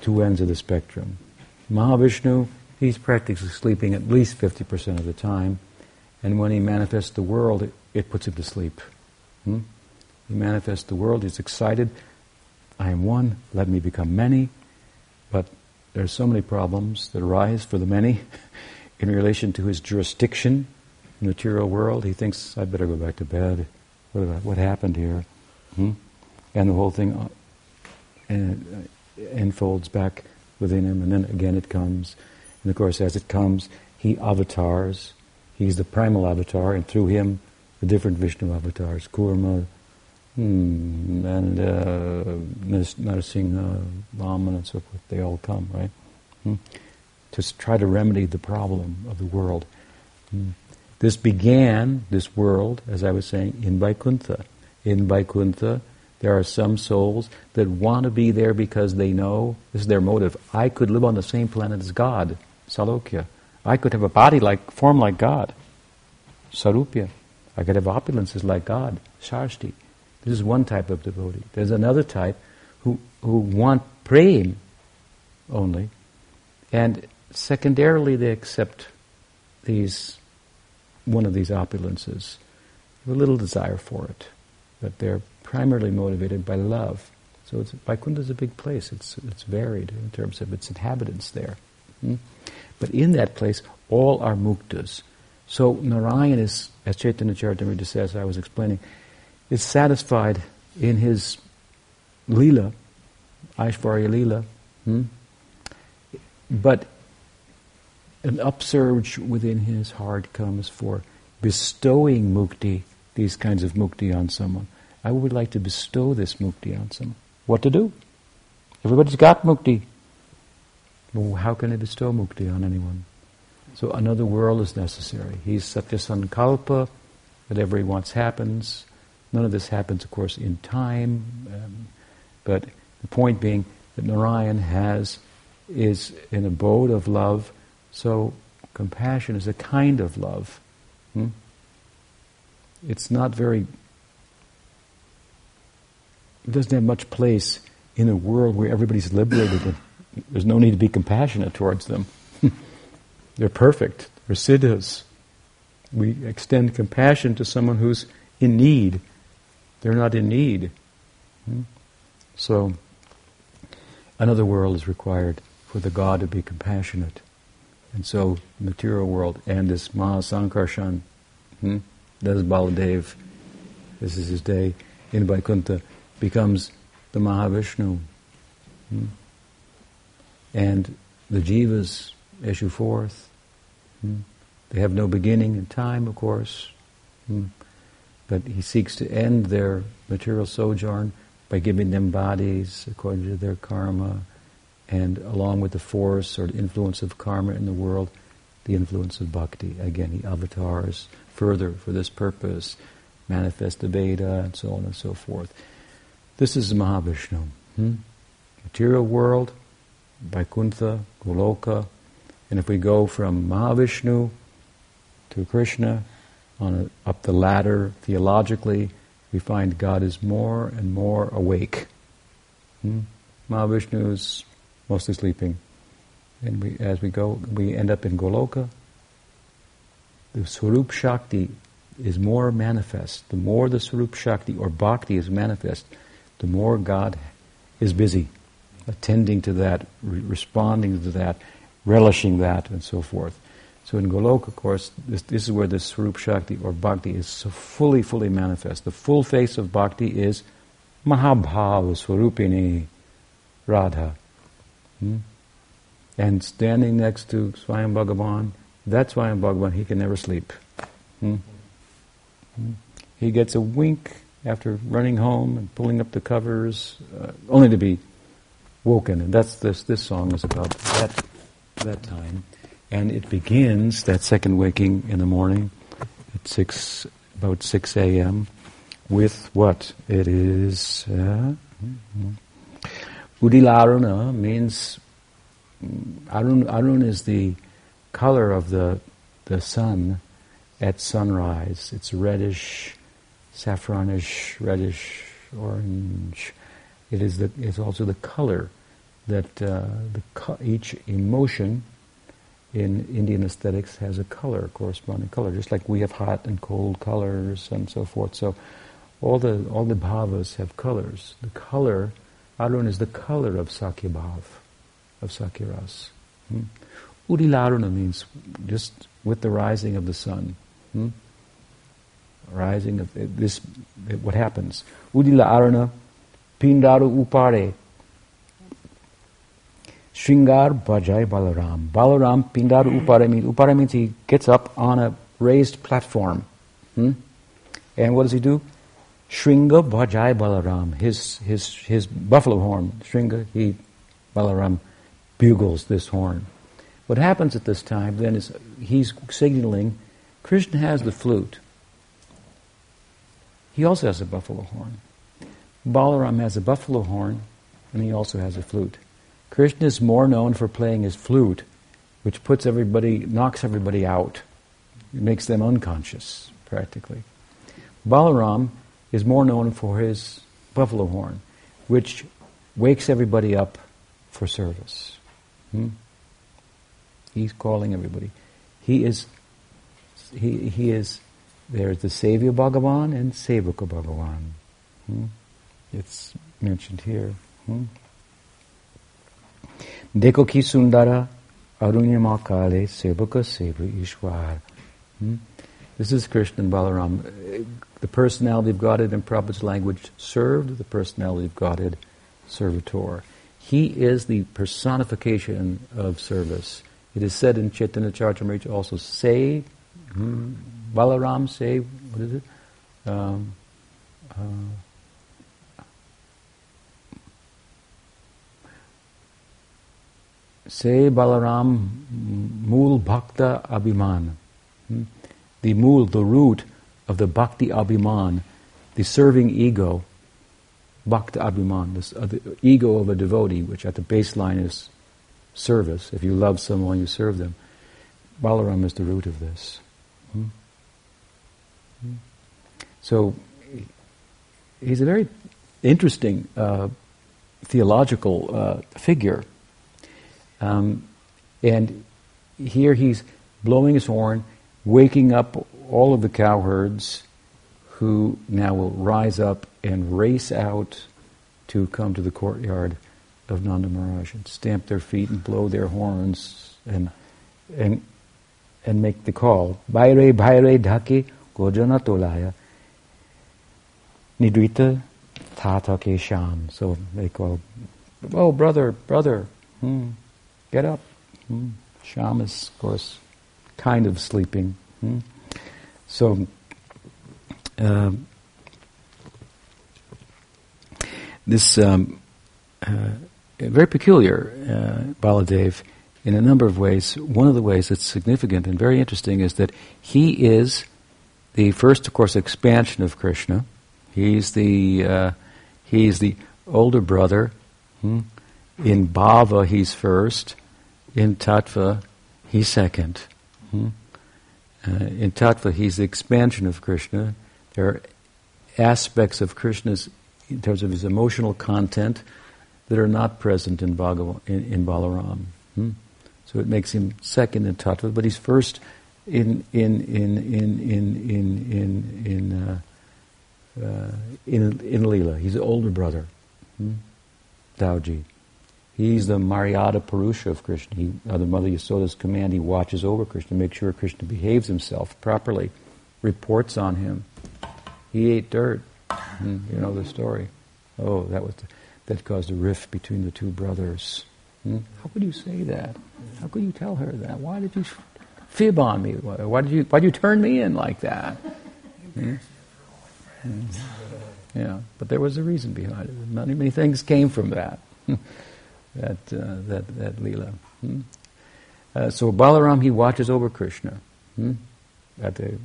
Two ends of the spectrum. Mahavishnu he's practically sleeping at least 50% of the time. And when he manifests the world, it, it puts him to sleep. Hmm? He manifests the world, he's excited. I am one, let me become many. But there are so many problems that arise for the many [laughs] in relation to his jurisdiction in the material world. He thinks, I'd better go back to bed. What, what happened here? Hmm? And the whole thing uh, and, uh, unfolds back within him, and then again it comes. And of course, as it comes, he avatars. He's the primal avatar, and through him, the different Vishnu avatars, Kurma, Hmm, and uh, Narasimha, Vaman, and so forth, they all come, right? Hmm? To try to remedy the problem of the world. Hmm. This began, this world, as I was saying, in Vaikuntha. In Vaikuntha, there are some souls that want to be there because they know, this is their motive, I could live on the same planet as God, Salokya. I could have a body like, form like God, Sarupya. I could have opulences like God, Sarsti. This is one type of devotee. There's another type who, who want prema only, and secondarily they accept these one of these opulences, a little desire for it, but they're primarily motivated by love. So it's, Vaikuntha is a big place. It's it's varied in terms of its inhabitants there. Hmm? But in that place, all are muktas. So Narayan is, as Chaitanya Charitamrita says, I was explaining, is satisfied in his lila, Aishvarya lila, hmm? but an upsurge within his heart comes for bestowing mukti, these kinds of mukti on someone. I would like to bestow this mukti on someone. What to do? Everybody's got mukti. How can I bestow mukti on anyone? So another world is necessary. He's satya sankalpa, whatever he wants happens. None of this happens, of course, in time, um, but the point being that Narayan has is an abode of love. So compassion is a kind of love. Hmm? It's not very. It doesn't have much place in a world where everybody's liberated there's no need to be compassionate towards them. [laughs] They're perfect. They're siddhas. We extend compassion to someone who's in need they're not in need. Hmm? So, another world is required for the God to be compassionate. And so, the material world and this Mahasankarshan, hmm, that's Baladev, this is his day in Vaikuntha, becomes the Mahavishnu. Hmm? And the jivas issue forth. Hmm? They have no beginning in time, of course. Hmm? but he seeks to end their material sojourn by giving them bodies according to their karma, and along with the force or the influence of karma in the world, the influence of bhakti. Again, he avatars further for this purpose, manifest the Veda, and so on and so forth. This is Mahavishnu. Hmm? Material world, Vaikuntha, Goloka, and if we go from Mahavishnu to Krishna, on a, up the ladder theologically, we find God is more and more awake. Hmm? Mahavishnu is mostly sleeping. And we, as we go, we end up in Goloka. The Swarup Shakti is more manifest. The more the Swarup Shakti or Bhakti is manifest, the more God is busy attending to that, re- responding to that, relishing that, and so forth. So in Goloka, of course, this, this, is where the Swarup Shakti or Bhakti is so fully, fully manifest. The full face of Bhakti is Mahabhava Swarupini Radha. Hmm? And standing next to Swayam Bhagavan, that's Swayam Bhagavan, he can never sleep. Hmm? Hmm? He gets a wink after running home and pulling up the covers, uh, only to be woken. And that's this, this song is about that, that time. And it begins, that second waking in the morning, at 6, about 6 a.m., with what? It is, uh. Udilaruna means, Arun, Arun is the color of the, the sun at sunrise. It's reddish, saffronish, reddish, orange. It is the, it's also the color that uh, the, each emotion in Indian aesthetics has a color, corresponding color, just like we have hot and cold colors and so forth. So all the all the bhavas have colors. The color, Arun is the color of Sakya Bhav, of Sakya Ras. Hmm? Udilaruna means just with the rising of the sun. Hmm? Rising of this, what happens? Udila Pindaru Upare, Shringa Bhajai Balaram. Balaram Pindar Upara means, he gets up on a raised platform. Hmm? And what does he do? Shringa Bhajai Balaram, his, his, his buffalo horn, Shringa, he, Balaram bugles this horn. What happens at this time then is he's signaling Krishna has the flute. He also has a buffalo horn. Balaram has a buffalo horn, and he also has a flute. Krishna is more known for playing his flute, which puts everybody, knocks everybody out. It makes them unconscious, practically. Balaram is more known for his buffalo horn, which wakes everybody up for service. Hmm? He's calling everybody. He is, he, he is, there's the Sevya Bhagavan and Sevaka Bhagavan. Hmm? It's mentioned here. Arunyama kale sevaka seva ishwar. Hmm? This is Krishna and Balaram. The personality of Godhead in Prabhupada's language served, the personality of Godhead servitor. He is the personification of service. It is said in Chaitanya Charitamrita also, say, hmm, Balaram, say, what is it? Um, uh, say Balaram Mool Bhakta Abhiman. Hmm? The mool, the root of the Bhakti Abhiman, the serving ego, Bhakta Abhiman, this, uh, the ego of a devotee, which at the baseline is service. If you love someone, you serve them. Balaram is the root of this. Hmm? Hmm? So he's a very interesting uh, theological uh, figure. Um, and here he's blowing his horn, waking up all of the cowherds who now will rise up and race out to come to the courtyard of Nanda Maharaj and stamp their feet and blow their horns and and and make the call. Bhaire bhaire dhaki gojana tolaya nidrita tata ke sham. So they call, oh brother, brother, hmm, get up. Hmm. Sham is, of course, kind of sleeping. Hmm. So, uh, this um, uh, very peculiar, uh, Baladev, in a number of ways. One of the ways that's significant and very interesting is that he is the first, of course, expansion of Krishna. He's the uh, he's the older brother. Hmm? In bhava, he's first. In tattva, he's second. Hmm? Uh, in tattva, he's the expansion of Krishna. There are aspects of Krishna's, in terms of his emotional content, that are not present in, in, in Balaram. Hmm? So it makes him second in tattva, but he's first in in in in in in in in uh, uh, in, in Leela. He's the older brother, hmm? Dauji. He's the Maryada Purusha of Krishna. He, under Mother Yasoda's command, he watches over Krishna, makes sure Krishna behaves himself properly, reports on him. He ate dirt. Hmm? You know the story. Oh, that was the, that caused a rift between the two brothers. Hmm? How could you say that? How could you tell her that? Why did you fib on me? Why did you, why did you turn me in like that? Hmm. Yeah, but there was a reason behind it. Many, many things came from that, [laughs] that, uh, that, that Leela. Hmm? Uh, so Balaram, he watches over Krishna hmm? at the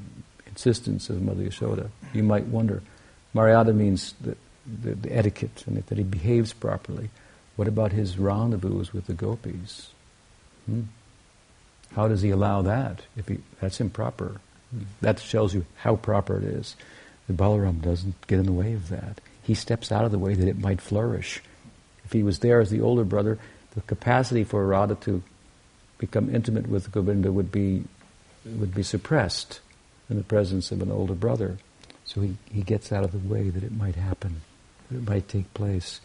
insistence of Mother Yashoda. You might wonder, Maryada means that the, the etiquette and that he behaves properly. What about his rendezvous with the gopis? Hmm? How does he allow that? If he, that's improper. That tells you how proper it is. The Balaram doesn't get in the way of that. He steps out of the way that it might flourish. If he was there as the older brother, the capacity for Radha to become intimate with Govinda would be would be suppressed in the presence of an older brother. So he, he gets out of the way that it might happen that it might take place.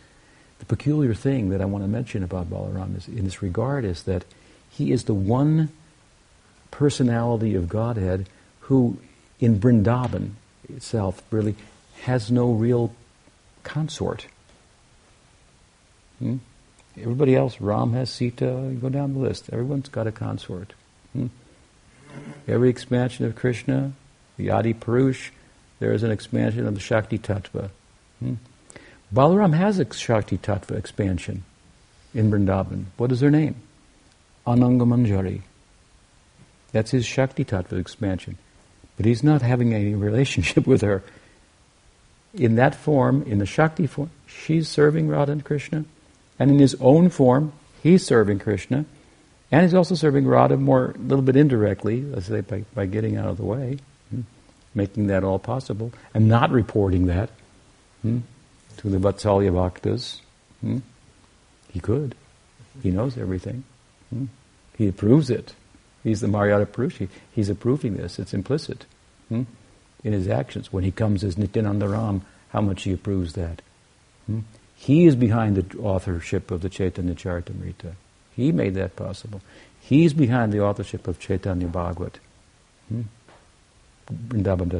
The peculiar thing that I want to mention about Balaram is, in this regard is that he is the one personality of Godhead who, in Vrindavan itself, really has no real consort. Hmm? Everybody else, Ram has Sita, You go down the list. Everyone's got a consort. Hmm? Every expansion of Krishna, the Adi Purush, there is an expansion of the Shakti Tattva. Hmm? Balaram has a Shakti Tattva expansion in Vrindavan. What is her name? Ananga Manjari. That's his Shakti Tattva expansion. But he's not having any [laughs] relationship with her. In that form, in the Shakti form, she's serving Radha and Krishna. And in his own form, he's serving Krishna. And he's also serving Radha more, a little bit indirectly, let's say by, by getting out of the way, hmm, making that all possible, and not reporting that hmm, to the Vatsalya Bhaktas. Hmm. He could. He knows everything. Hmm. He approves it. He's the Maryada Purushi. He's approving this. It's implicit hmm, in his actions. When he comes as Nityananda Ram, how much he approves that. He is behind the authorship of the Chaitanya Charitamrita. He made that possible. He's behind the authorship of Chaitanya Bhagavat. Hmm?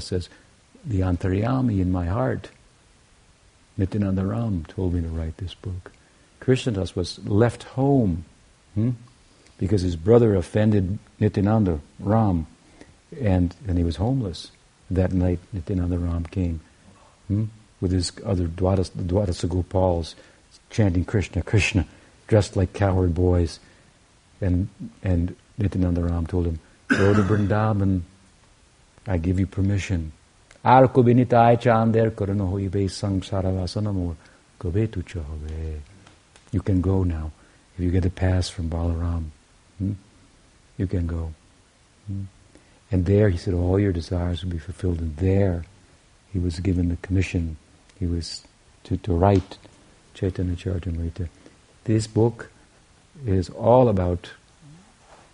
Says, the antaryami in my heart, Nityananda Ram told me to write this book. Krishnadas was left home hmm? because his brother offended Nityananda Ram and, and he was homeless. That night Nityananda Ram came hmm? With his other Dwadas, Dwadasa Gopals chanting Krishna, Krishna, dressed like cowherd boys. And, and Nityananda Ram told him, go to Vrindavan, I give you permission. Arko binitai chander karano hoibe sangsaravasanamur gobetu chahove. You can go now. If you get a pass from Balaram, hmm? you can go. Hmm? And there, he said, all your desires will be fulfilled. And there, he was given the commission. He was to, to write Chaitanya Charitamrita. This book is all about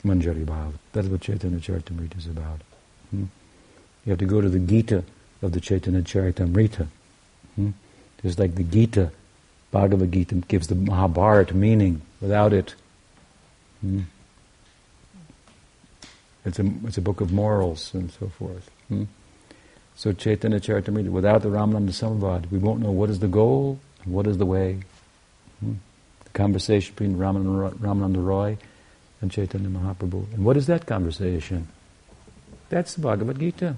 Manjari Bhav. That's what Chaitanya Charitamrita is about. Hmm? You have to go to the Gita of the Chaitanya Charitamrita. Hmm? Just like the Gita, Bhagavad Gita gives the Mahabharata meaning. Without it, hmm? it's, a, it's a book of morals and so forth. Hmm? So Chaitanya Charitamrita, without the Ramananda Samavad, we won't know what is the goal and what is the way. Hmm? The conversation between Ramananda, Ramananda Roy and Chaitanya Mahaprabhu. And what is that conversation? That's the Bhagavad Gita.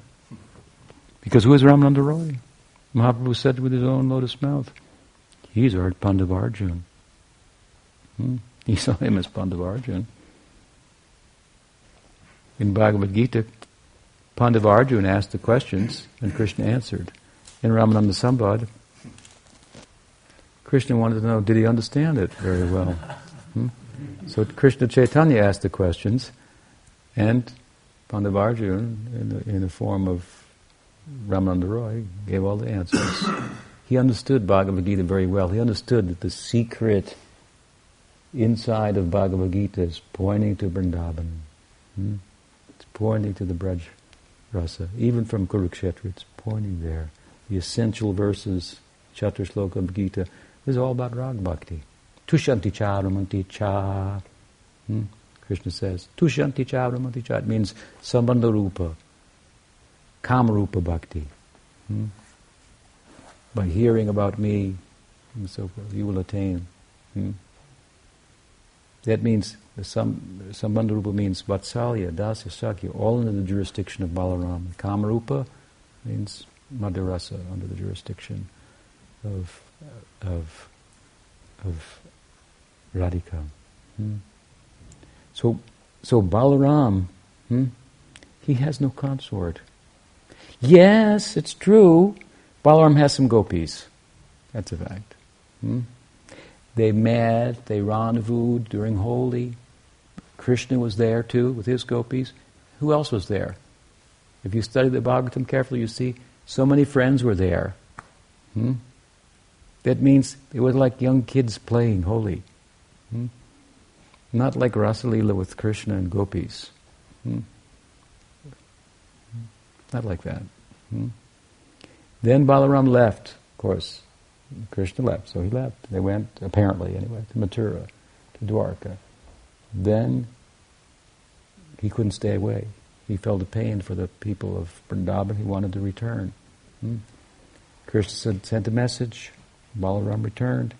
Because who is Ramananda Roy? Mahaprabhu said with his own lotus mouth, he's our Pandavarjun. Hmm? [laughs] He saw him as Pandavarjun. In Bhagavad Gita, Pandavarjun asked the questions and Krishna answered. In Ramananda Sambad, Krishna wanted to know, did he understand it very well? Hmm? So Krishna Chaitanya asked the questions, and Pandavarjun, in the, in the form of Ramananda Roy, gave all the answers. he understood Bhagavad Gita very well. He understood that the secret inside of Bhagavad Gita is pointing to Vrindavan. Hmm? It's pointing to the Braj Rasa. Even from Kurukshetra, it's pointing there. The essential verses, Chatra Sloka Gita, is all about Rag Bhakti. Tushanti cha ramanti cha. Hmm? Krishna says, Tushanti cha ramanti cha. It means sambandha rupa, kamarupa bhakti. Hmm? By hearing about me and so forth, you will attain. Hmm? That means Rupa means Vatsalya, Dasya, Sakya, all under the jurisdiction of Balaram. Kamarupa means Madhurasa, under the jurisdiction of of of Radhika. Hmm. So so Balaram, hmm, he has no consort. Yes, it's true. Balaram has some gopis. That's a fact. Hmm? They met, they rendezvoused during Holi. Krishna was there too with his gopis. Who else was there? If you study the Bhagavatam carefully, you see so many friends were there. Hmm? That means it was like young kids playing Holi. Hmm? Not like Rasalila with Krishna and gopis. Hmm? Not like that. Hmm? Then Balaram left, of course. Krishna left, so he left. They went, apparently anyway, to Mathura, to Dwarka. Then he couldn't stay away. He felt a pain for the people of Vrindavan. He wanted to return. Hmm? Krishna sent a message. Balaram returned.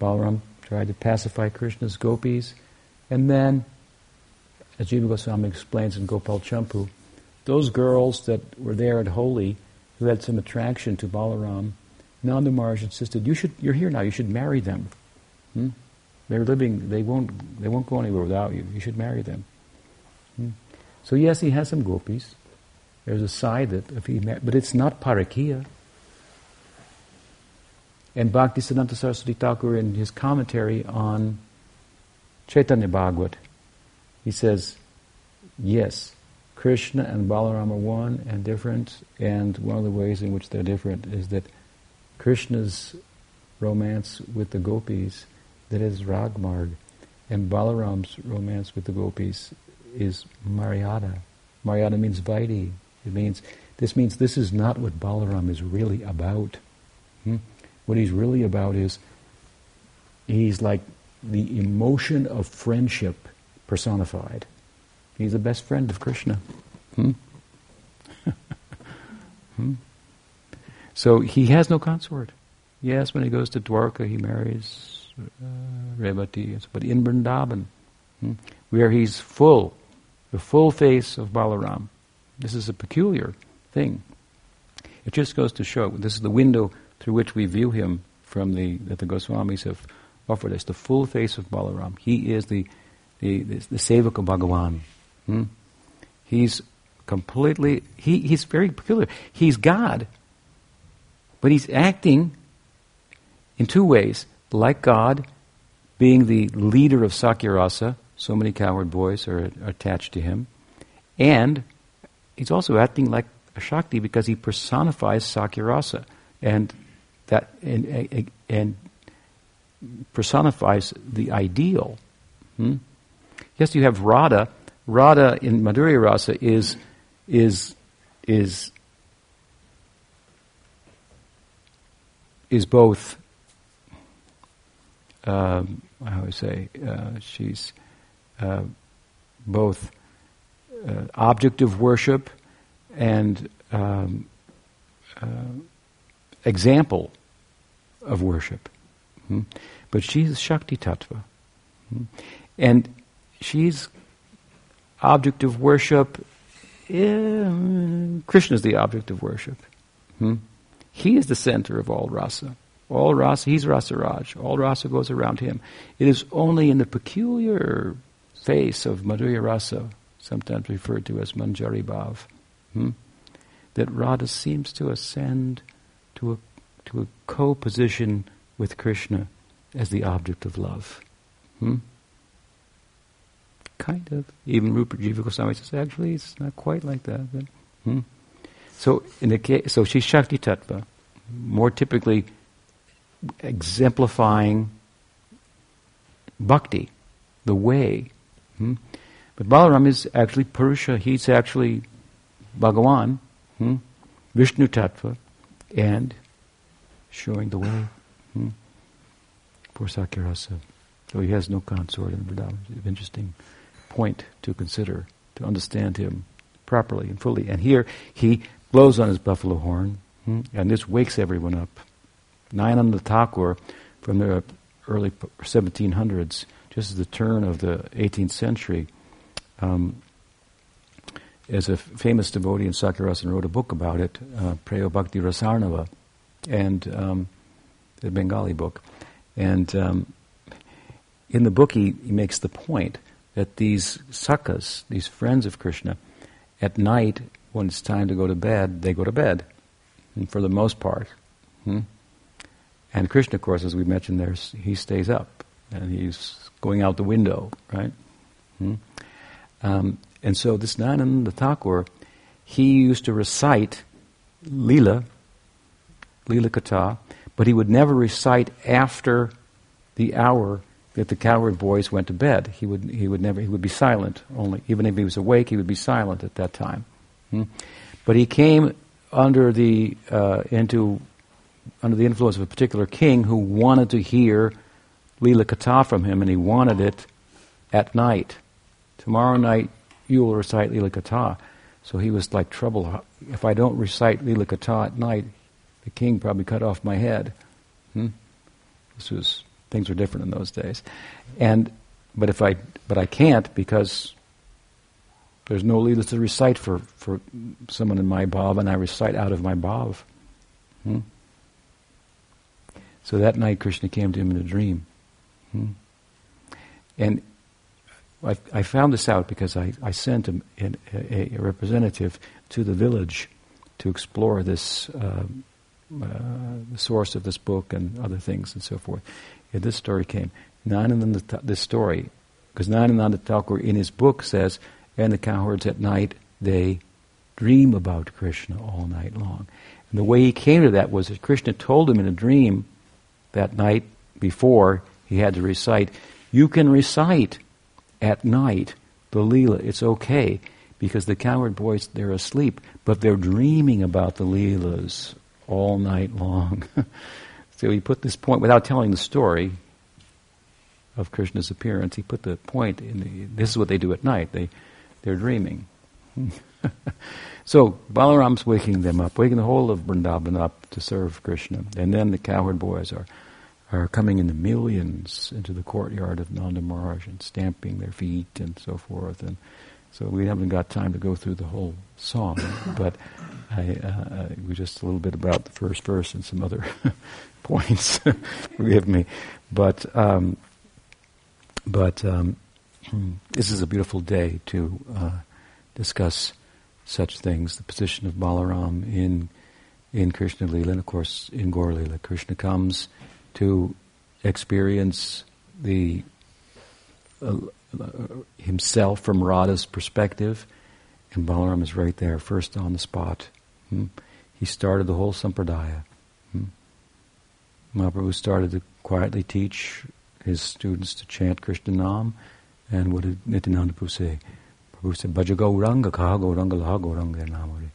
Balaram tried to pacify Krishna's gopis. And then, as Jiva Goswami explains in Gopal Champu, those girls that were there at Holi who had some attraction to Balaram, Nanda Maharaj insisted, "You should. You're here now. You should marry them. Hmm? They're living. They won't. They won't go anywhere without you. You should marry them." Hmm? So yes, he has some gopis. There's a side that if he, mar- but it's not parakiya. And Bhaktisiddhanta Saraswati Thakur, in his commentary on Chaitanya Bhagavat, he says, yes, Krishna and Balaram are one and different, and one of the ways in which they're different is that Krishna's romance with the gopis, that is Ragmarg, and Balaram's romance with the gopis is Maryada. Maryada means Vaidhi. It means this means this is not what Balaram is really about. Hmm? What he's really about is he's like the emotion of friendship personified. He's the best friend of Krishna. Hmm? [laughs] hmm? So he has no consort. Yes, when he goes to Dwarka, he marries Revati, but in Vrindavan, hmm, where he's full, the full face of Balaram. This is a peculiar thing. It just goes to show this is the window through which we view him from the that the Goswamis have offered us, the full face of Balaram. He is the the, the, the Sevaka Bhagavan. Hmm? He's completely, he, he's very peculiar. He's God, but he's acting in two ways. Like God, being the leader of Sakyarasa, so many cowherd boys are, attached to him, and he's also acting like a Shakti because he personifies Sakyarasa. And that and, and personifies the ideal. Hmm? Yes, you have Radha. Radha in Madhurya Rasa is is is is both. Um, how I say? Uh, she's uh, both uh, object of worship and um, uh, example of worship. Hmm? But she's Shakti Tattva. Hmm? And she's object of worship. Krishna is the object of worship. Hmm? He is the center of all rasa. All rasa, he's rasa raj. All rasa goes around him. It is only in the peculiar face of Madhurya rasa, sometimes referred to as Manjari Bhav, hmm, that Radha seems to ascend to a, to a co-position with Krishna as the object of love. Hmm? Kind of. Even Rupert Jiva Goswami says, actually, it's not quite like that. But, hmm? So, in the case, so she's Shakti Tattva, more typically exemplifying bhakti, the way. Hmm? But Balaram is actually Purusha, he's actually Bhagawan, hmm? Vishnu Tattva, and showing the way hmm? for Sakyarasa. So he has no consort in Vrindavan. It's an interesting point to consider, to understand him properly and fully. And here he blows on his buffalo horn, hmm? and this wakes everyone up. Nayananda Thakur, from the early 1700s, just at the turn of the 18th century, um, as a famous devotee in Sakyarasa wrote a book about it, uh, Preyo Bhakti Rasarnava, and um, the Bengali book. And um, in the book, he, he makes the point that these sakhas, these friends of Krishna, at night, when it's time to go to bed, they go to bed, and for the most part. Hmm? And Krishna, of course, as we mentioned there, he stays up, and he's going out the window, right? Hmm? Um, and so this Nayananda Thakur, he used to recite Leela, Leela Katha, but he would never recite after the hour that the cowherd boys went to bed. He would, he would never, he would be silent only. Even if he was awake, he would be silent at that time. Hmm? But he came under the, uh, into, under the influence of a particular king who wanted to hear Leela Katha from him, and he wanted it at night. Tomorrow night, you will recite Leela Katha. So he was like trouble. If I don't recite Leela Katha at night, the king probably cut off my head. Hmm? This was things were different in those days, and but if I but I can't because There's no leelas to recite for, for someone in my bhav, and I recite out of my bhav. Hmm? So that night, Krishna came to him in a dream. Hmm? And I, I, found this out because I, I sent a, a, a, representative to the village to explore this, uh, uh, the source of this book and other things and so forth. And this story came. Nayananda, this story, because Nayananda Thakur in his book says, and the cowherds at night, they dream about Krishna all night long. And the way he came to that was that Krishna told him in a dream that night before he had to recite, you can recite at night the Leela. It's okay because the cowherd boys, they're asleep, but they're dreaming about the Leelas all night long. [laughs] so he put this point, without telling the story of Krishna's appearance, he put the point in the, this is what they do at night. They, they're dreaming. [laughs] [laughs] so Balaram's waking them up, waking the whole of Vrindavan up to serve Krishna. And then the cowherd boys are are coming in the millions into the courtyard of Nanda Maharaj and stamping their feet and so forth. And so we haven't got time to go through the whole song, [laughs] but I, uh, we just a little bit about the first verse and some other [laughs] points. Forgive me, but um, but um, this is a beautiful day to uh, discuss such things. The position of Balaram in in Krishna Lila, and of course in Gaur Lila. Krishna comes to experience the uh, himself from Radha's perspective, and Balaram is right there, first on the spot. Hmm? He started the whole sampradaya. Hmm? Mahaprabhu started to quietly teach his students to chant Krishna Nam, and what did Nityananda Prabhu say? Prabhu said, Bhaja Gauranga Kaha Gauranga Laha Gauranga Namari.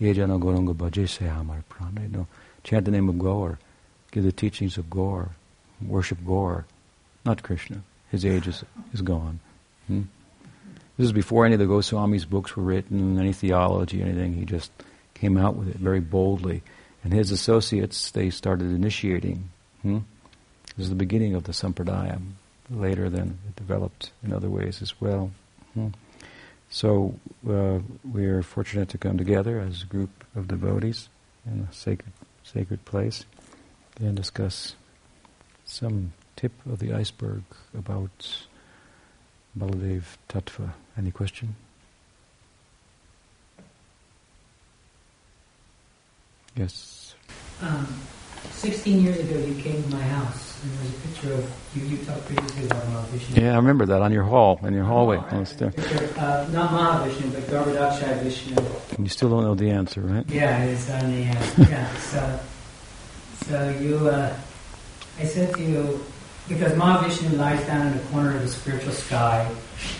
Yejana Gauranga Bhaje Se Amar Prana. You know, chant the name of Gaur give the teachings of Gaur, worship Gaur, not Krishna. His age is, is gone. Hmm? This is before any of the Goswami's books were written, any theology, anything. He just came out with it very boldly. And his associates, they started initiating. Hmm? This is the beginning of the Sampradaya. Later, then, it developed in other ways as well. Hmm? So, uh, we are fortunate to come together as a group of devotees in a sacred, sacred place and discuss some tip of the iceberg about Baladev Tattva. Any question? Yes. Um, 16 years ago, you came to my house, and there was a picture of you. You talked previously about Mahavishnu. Yeah, I remember that on your hall, in your hallway. Oh, right. picture, uh, not Mahavishnu, but Garbhodakashayi Vishnu. And you still don't know the answer, right? Yeah, it's on the uh, [laughs] yeah. So so you, uh, I said to you, because Mahavishnu lies down in the corner of the spiritual sky,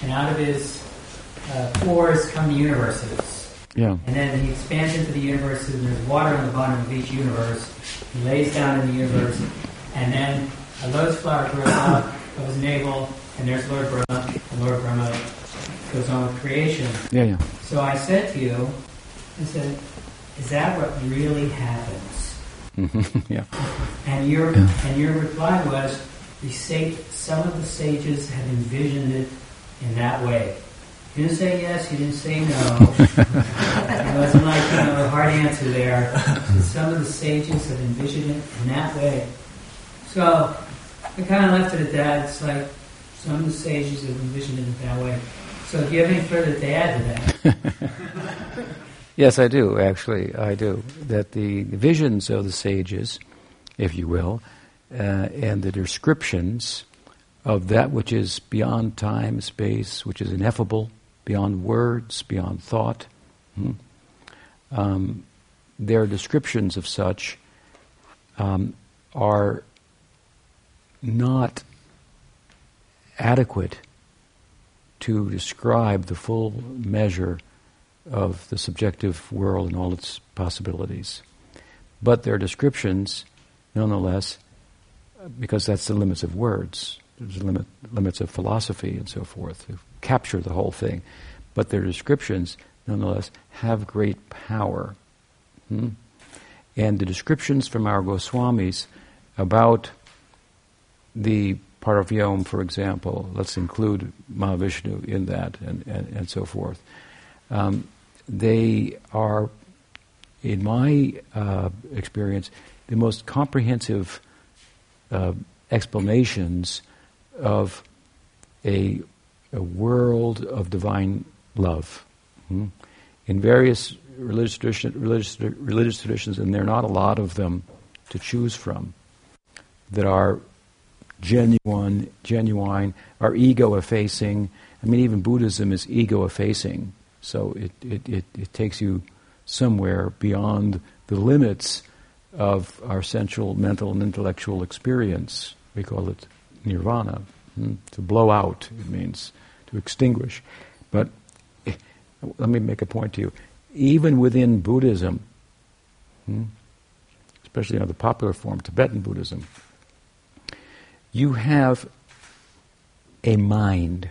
and out of his uh, pores come the universes. Yeah. And then he expands into the universe, and there's water on the bottom of each universe. He lays down in the universe, and then a lotus flower grows out of his navel, and there's Lord Brahma, and Lord Brahma goes on with creation. Yeah, yeah. So I said to you, I said, is that what really happens? Mm-hmm. [laughs] yeah. And your yeah. and your reply was, the sage, some of the sages have envisioned it in that way. You didn't say yes, you didn't say no. [laughs] it wasn't like you know a hard answer there. some of the sages have envisioned it in that way. So I kind of left it at that. It's like some of the sages have envisioned it in that way. So do you have any further to add to that? [laughs] Yes, I do, actually, I do. That the visions of the sages, if you will, uh, and the descriptions of that which is beyond time, space, which is ineffable, beyond words, beyond thought, hmm? um, their descriptions of such um, are not adequate to describe the full measure of the subjective world and all its possibilities. But their descriptions, nonetheless, because that's the limits of words, there's limit, limits of philosophy and so forth, capture the whole thing. But their descriptions, nonetheless, have great power. Hmm? And the descriptions from our Goswamis about the Paravyom, for example, let's include Mahavishnu in that and, and, and so forth um, they are, in my uh, experience, the most comprehensive uh, explanations of a, a, world of divine love. Hmm? In various religious, tradition, religious, religious traditions, and there are not a lot of them to choose from, that are genuine, genuine, are ego effacing. I mean, even Buddhism is ego effacing. So it, it, it, it, takes you somewhere beyond the limits of our sensual, mental, and intellectual experience. We call it nirvana. Hmm? To blow out, it means to extinguish. But eh, let me make a point to you. Even within Buddhism, hmm, especially you know, the popular form, Tibetan Buddhism, you have a mind.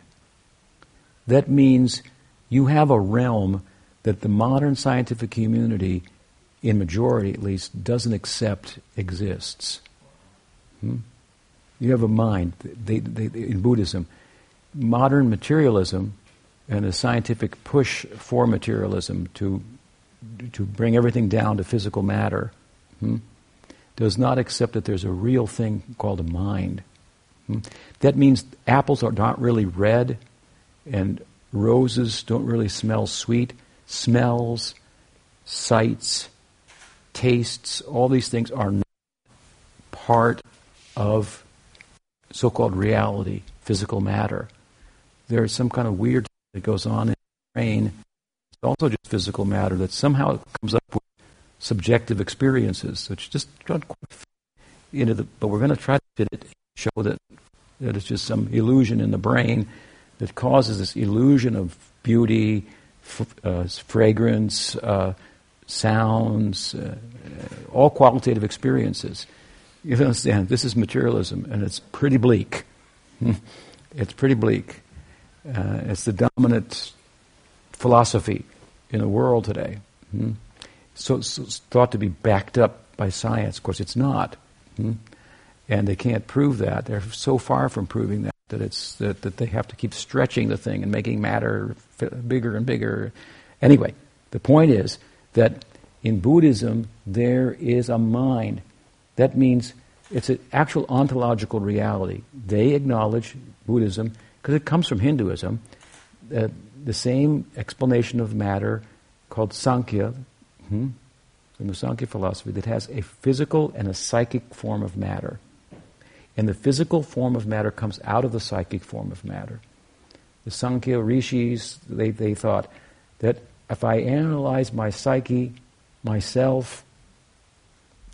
That means you have a realm that the modern scientific community, in majority at least, doesn't accept exists. Hmm? You have a mind. They, they, in Buddhism, modern materialism and a scientific push for materialism to, to bring everything down to physical matter hmm, does not accept that there's a real thing called a mind. Hmm? That means apples are not really red and roses don't really smell sweet. Smells, sights, tastes, all these things are not part of so called reality, physical matter. There's some kind of weird that goes on in the brain. It's also just physical matter that somehow comes up with subjective experiences, which just don't quite fit into the. But we're going to try to fit it, show that that it's just some illusion in the brain that causes this illusion of beauty, f- uh, fragrance, uh, sounds, uh, all qualitative experiences. You understand, this is materialism, and it's pretty bleak. [laughs] it's pretty bleak. Uh, it's the dominant philosophy in the world today. Hmm? So, so, it's thought to be backed up by science. Of course, it's not. Hmm? And they can't prove that. They're so far from proving that that it's that, that they have to keep stretching the thing and making matter bigger and bigger. Anyway, the point is that in Buddhism there is a mind. That means it's an actual ontological reality. They acknowledge Buddhism because it comes from Hinduism. Uh, the same explanation of matter called Sankhya, hmm, the Sankhya philosophy, that has a physical and a psychic form of matter. And the physical form of matter comes out of the psychic form of matter. The Sankhya rishis, they, they thought that if I analyze my psyche, myself,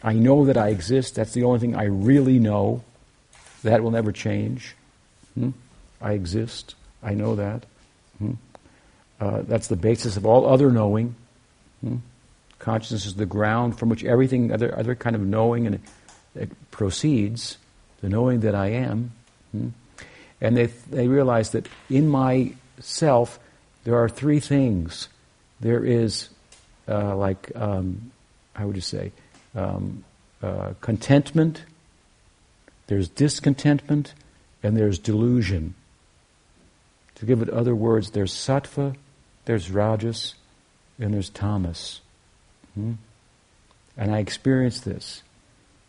I know that I exist. That's the only thing I really know. That will never change. Hmm? I exist. I know that. Hmm? Uh, that's the basis of all other knowing. Hmm? Consciousness is the ground from which everything, other, other kind of knowing, and it, it proceeds the knowing that I am. Hmm? And they, they realize that in myself there are three things. There is, uh, like, um, how would you say, um, uh, contentment, there's discontentment, and there's delusion. To give it other words, there's sattva, there's rajas, and there's tamas. Hmm? And I experienced this.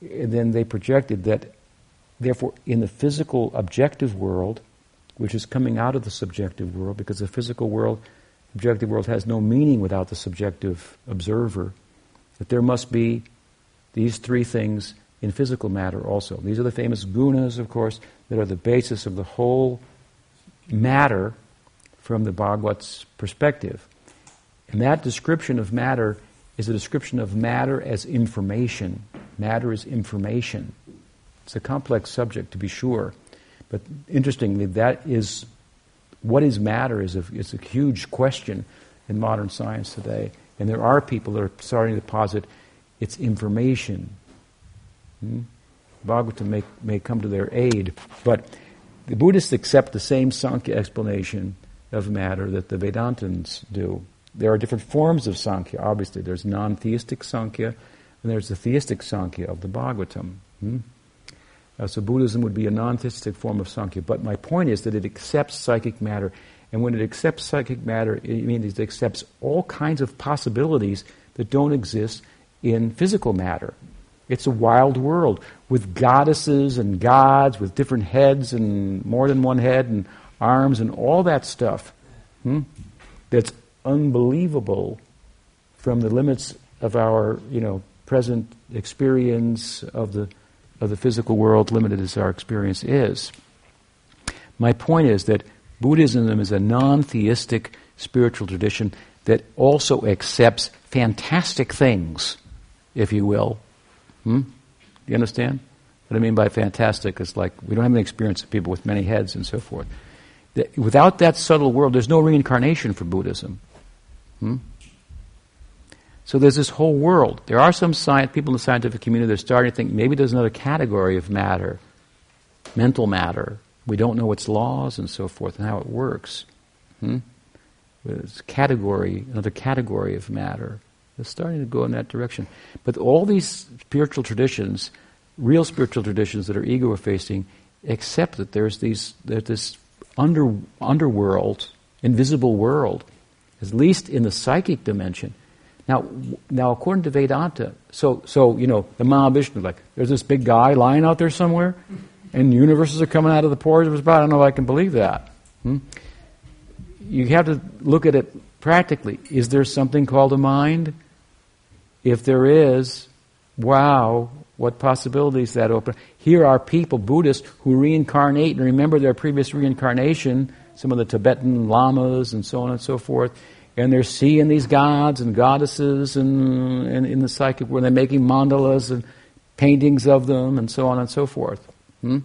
And then they projected that Therefore, in the physical objective world, which is coming out of the subjective world, because the physical world, objective world has no meaning without the subjective observer, that there must be these three things in physical matter also. These are the famous gunas, of course, that are the basis of the whole matter from the Bhagavata's perspective. And that description of matter is a description of matter as information. Matter is information. It's a complex subject, to be sure. But interestingly, that is what is matter is a, is a huge question in modern science today. And there are people that are starting to posit it's information. Hmm? Bhagavatam may, may come to their aid. But the Buddhists accept the same Sankhya explanation of matter that the Vedantins do. There are different forms of Sankhya, obviously. There's non theistic Sankhya, and there's the theistic Sankhya of the Bhagavatam. Hmm? Uh, so Buddhism would be a non-theistic form of Sankhya. But my point is that it accepts psychic matter And when it accepts psychic matter, it means it accepts all kinds of possibilities that don't exist in physical matter. It's a wild world with goddesses and gods with different heads and more than one head and arms and all that stuff. Hmm? That's unbelievable from the limits of our, you know, present experience of the of the physical world, limited as our experience is. My point is that Buddhism is a non-theistic spiritual tradition that also accepts fantastic things, if you will. Hmm? Do you understand? What I mean by fantastic is like we don't have any experience of people with many heads and so forth. Without that subtle world, there's no reincarnation for Buddhism. Hmm? So there's this whole world. There are some science, people in the scientific community that are starting to think maybe there's another category of matter, mental matter. We don't know its laws and so forth and how it works. Hmm? It's category, another category of matter. They're starting to go in that direction. But all these spiritual traditions, real spiritual traditions that are ego effacing, accept that there's these there's this under underworld, invisible world, at least in the psychic dimension. Now, now according to Vedanta, so so you know the Mahavishnu, like there's this big guy lying out there somewhere, and universes are coming out of the pores of his body. I don't know if I can believe that. Hmm? You have to look at it practically. Is there something called a mind? If there is, wow, what possibilities that open. Here are people, Buddhists, who reincarnate and remember their previous reincarnation, some of the Tibetan lamas and so on and so forth, and they're seeing these gods and goddesses and, and in the psychic world, they're making mandalas and paintings of them and so on and so forth. Hmm?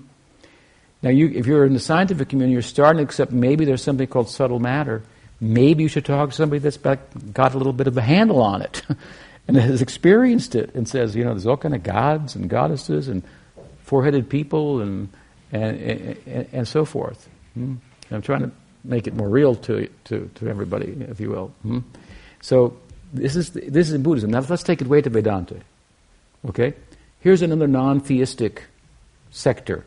Now, you, if you're in the scientific community, you're starting to accept maybe there's something called subtle matter. Maybe you should talk to somebody that's got a little bit of a handle on it. [laughs] and has experienced it and says, you know, there's all kind of gods and goddesses and four-headed people and and, and, and so forth. Hmm? I'm trying to make it more real to, to, to everybody, if you will. Hmm? So this is this is Buddhism. Now let's take it way to Vedanta. Okay, here's another non-theistic sector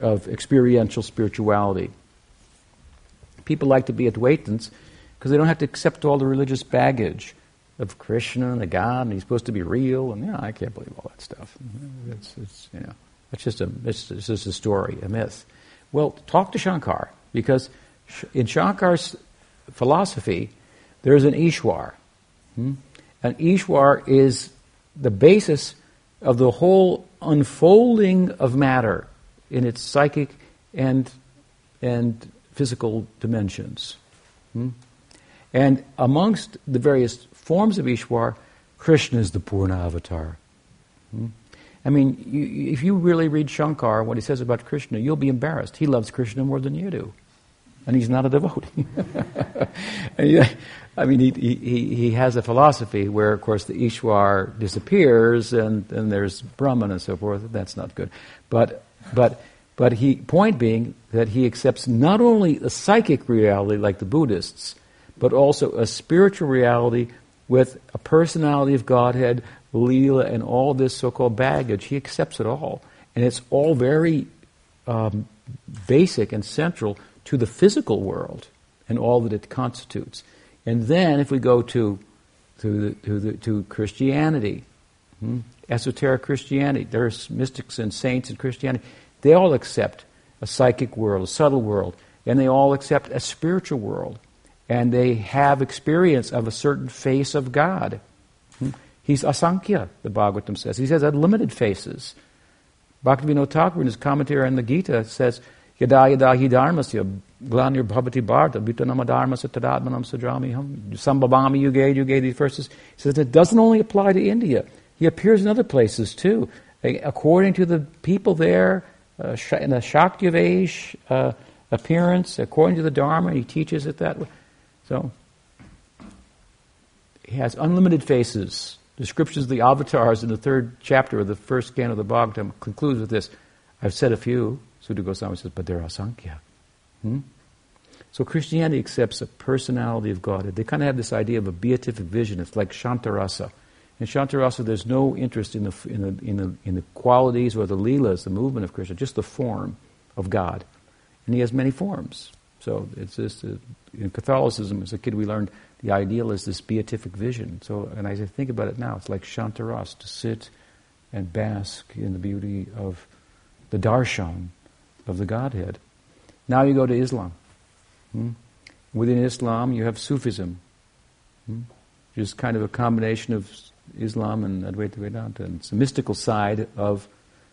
of experiential spirituality. People like to be Advaitins because they don't have to accept all the religious baggage of Krishna and the God, and he's supposed to be real, and you know, I can't believe all that stuff. It's, it's you know, it's just a, it's, it's just a story, a myth. Well, talk to Shankar because in Shankar's philosophy, there's an Ishwar. Hmm? An Ishwar is the basis of the whole unfolding of matter in its psychic and and physical dimensions. Hmm? And amongst the various forms of Ishwar, Krishna is the Purna avatar. Hmm? I mean, you, if you really read Shankar, what he says about Krishna, you'll be embarrassed. He loves Krishna more than you do. And he's not a devotee. [laughs] I mean, he, he, he has a philosophy where, of course, the Ishwar disappears and, and there's Brahman and so forth. That's not good. But, but, but he, point being that he accepts not only a psychic reality like the Buddhists, but also a spiritual reality with a personality of Godhead, Leela, and all this so called baggage. He accepts it all. And it's all very um, basic and central to the physical world and all that it constitutes. And then if we go to, to, the, to, the, to Christianity, hmm, esoteric Christianity, there's mystics and saints in Christianity, they all accept a psychic world, a subtle world, and they all accept a spiritual world and they have experience of a certain face of God. He's Asankhya, the Bhagavatam says. He says unlimited faces. Bhaktivinoda Thakur in his commentary on the Gita says, Yada yada hi dharmasya glanir bhavati bharta bhutanama dharmasya tadatmanam sajamiham sambhavami yuge yuge these verses. He says it doesn't only apply to India. He appears in other places too. According to the people there, uh, in the Shaktivesh uh, appearance, according to the Dharma, he teaches it that way. So, he has unlimited faces. Descriptions of the avatars in the third chapter of the first canto of the Bhagavatam concludes with this. I've said a few, Suta Goswami says, but there are Sankhya. Hmm? So Christianity accepts a personality of God. They kind of have this idea of a beatific vision. It's like Shantarasa. In Shantarasa, there's no interest in the, in the, in the, in the qualities or the leelas, the movement of Krishna, just the form of God. And he has many forms. So it's just uh, in Catholicism. As a kid, we learned the ideal is this beatific vision. So, and I think about it now, it's like Shantaras to sit and bask in the beauty of the darshan of the Godhead. Now you go to Islam. Hmm? Within Islam, you have Sufism, hmm? which is kind of a combination of Islam and Advaita Vedanta. And it's a mystical side of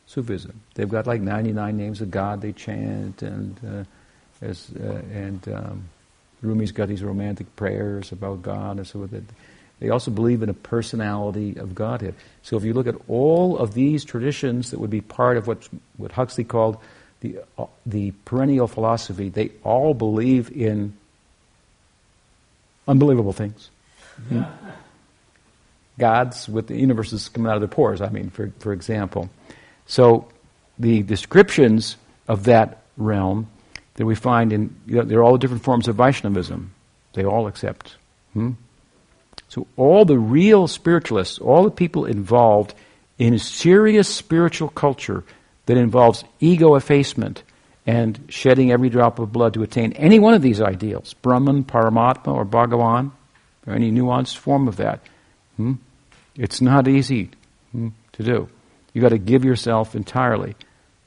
Sufism. They've got like 99 names of God they chant, and uh, as, uh, and um, Rumi's got these romantic prayers about God and so forth. They also believe in a personality of Godhead. So if you look at all of these traditions that would be part of what, what Huxley called the, uh, the perennial philosophy, they all believe in unbelievable things. Hmm? Gods with the universes coming out of their pores, I mean, for, for example. So the descriptions of that realm that we find in, you know, they're all different forms of Vaishnavism. They all accept. Hmm? So all the real spiritualists, all the people involved in a serious spiritual culture that involves ego effacement and shedding every drop of blood to attain any one of these ideals, Brahman, Paramatma, or Bhagavan, or any nuanced form of that. Hmm? It's not easy hmm, to do. You've got to give yourself entirely.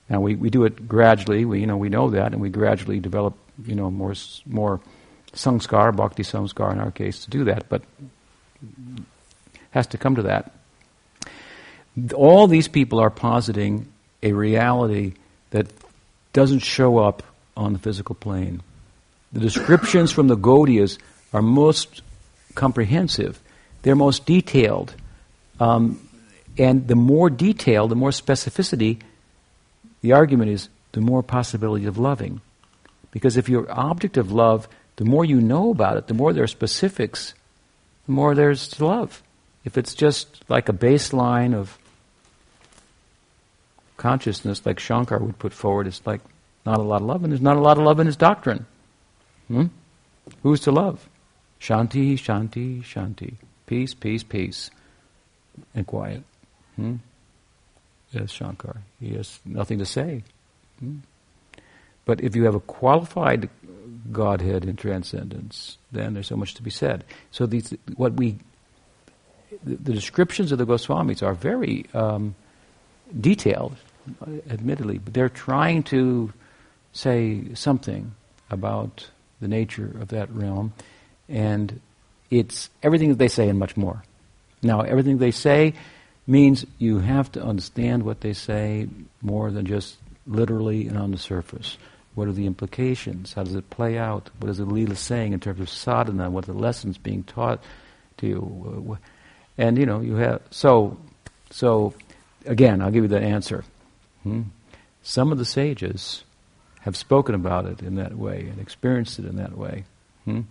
Now we, we do it gradually. We you know we know that, and we gradually develop you know more more samskar, bhakti samskar in our case, to do that. But has to come to that. All these people are positing a reality that doesn't show up on the physical plane. The descriptions from the Gaudiyas are most comprehensive. They're most detailed. Um, and the more detail, the more specificity, the argument is the more possibility of loving. Because if you're object of love, the more you know about it, the more there are specifics, the more there's to love. If it's just like a baseline of consciousness, like Shankar would put forward, it's like not a lot of love, and there's not a lot of love in his doctrine. Hmm? Who's to love? Shanti, Shanti, Shanti. Peace, peace, peace. And quiet. Hmm? Yes, Shankar. He has nothing to say. Hmm? But if you have a qualified Godhead in transcendence, then there's so much to be said. So these, what we, the, the descriptions of the Goswamis are very um, detailed, admittedly, but they're trying to say something about the nature of that realm, and it's everything that they say and much more. Now, everything they say means you have to understand what they say more than just literally and on the surface. What are the implications? How does it play out? What is the Leela saying in terms of sadhana? What are the lessons being taught to you? And you know, you have so so. Again, I'll give you the answer. Hmm? Some of the sages have spoken about it in that way and experienced it in that way. Hmm?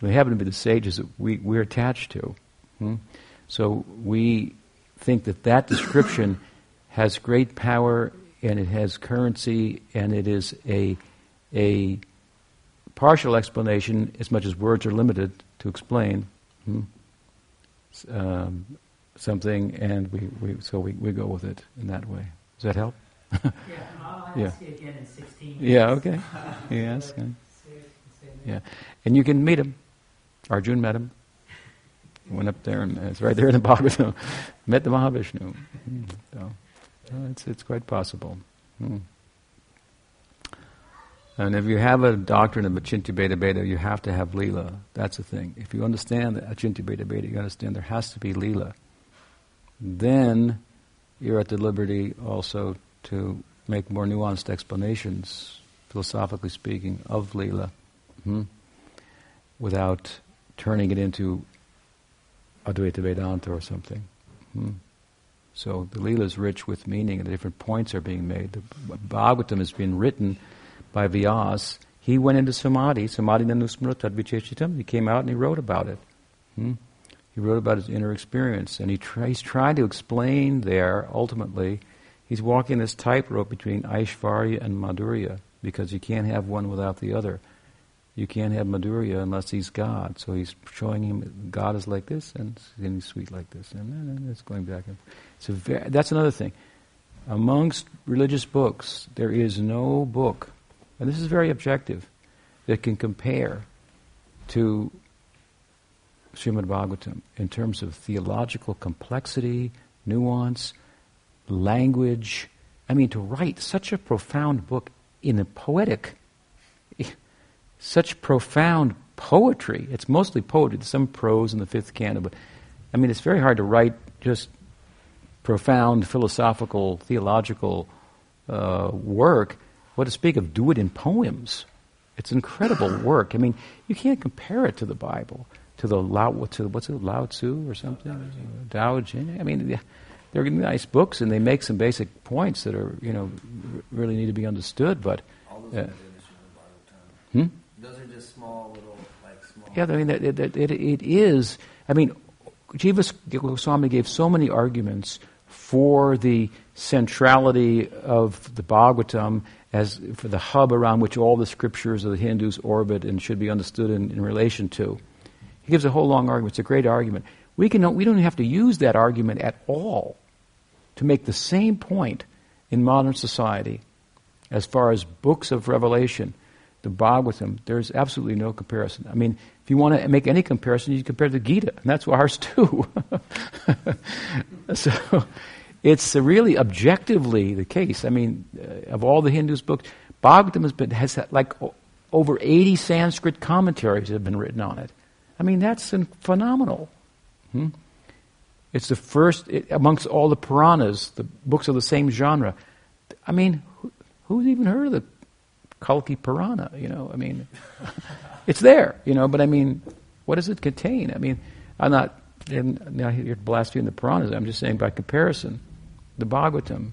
They happen to be the sages that we, we're attached to. Hmm? So we think that that description has great power and it has currency and it is a a partial explanation, as much as words are limited to explain hmm, um, something, and we, we so we, we go with it in that way. Does that help? yeah, I'll [laughs] yeah. you again in 16 minutes. Yeah, okay. [laughs] yes. Yeah. And you can meet him. Arjun met him. Went up there, and it's right there in the [laughs] Bhagavatam. Met the Mahavishnu. So, it's, it's quite possible. Hmm. And if you have a doctrine of Achintya Bheda Bheda, you have to have Leela. That's the thing. If you understand Achintya Bheda Bheda, you understand there has to be Leela. Then you're at the liberty also to make more nuanced explanations, philosophically speaking, of Leela, hmm? without turning it into Advaita Vedanta or something. Hmm? So the Leela is rich with meaning, and the different points are being made. The Bhagavatam has been written by Vyas, he went into samadhi, samadhi nanusmrutad vicheshitam. He came out and he wrote about it. Hmm? He wrote about his inner experience, and he he's trying to explain there, ultimately, he's walking this tightrope between Aishvarya and Madhurya, because you can't have one without the other. You can't have Madhurya unless he's God. So he's showing him God is like this, and he's sweet like this, and it's going back. And it's a very, that's another thing. Amongst religious books, there is no book and this is very objective, that can compare to Srimad Bhagavatam in terms of theological complexity, nuance, language. I mean, to write such a profound book in a poetic, such profound poetry. It's mostly poetry. There's some prose in the fifth canto, but I mean, it's very hard to write just profound philosophical, theological uh, work. What to speak of do it in poems? It's incredible [sighs] work. I mean, you can't compare it to the Bible, to the Lao, to what's it, Lao Tzu or something, Tao Jin. I mean, they're nice books and they make some basic points that are, you know, really need to be understood. But uh, hmm? Just small little, like small. Yeah, I mean, it, it, it, it is. I mean, Jiva Goswami gave so many arguments for the centrality of the Bhagavatam as for the hub around which all the scriptures of the Hindus orbit and should be understood in, in relation to. He gives a whole long argument. It's a great argument. We, can, we don't have to use that argument at all to make the same point in modern society as far as books of revelation, the Bhagavatam. There's absolutely no comparison. I mean, if you want to make any comparison, you compare the Gita, and that's ours [laughs] too. so it's really objectively the case. I mean, uh, of all the Hindus books, Bhagavatam has, been, has like over 80 Sanskrit commentaries have been written on it. I mean, that's phenomenal. Hmm? It's the first it, amongst all the Puranas, the books of the same genre. I mean, who, who's even heard of the Kalki Purana? You know, I mean, [laughs] it's there, you know, but I mean, what does it contain? I mean, I'm not, now you're blaspheming the Puranas. I'm just saying by comparison the Bhagavatam.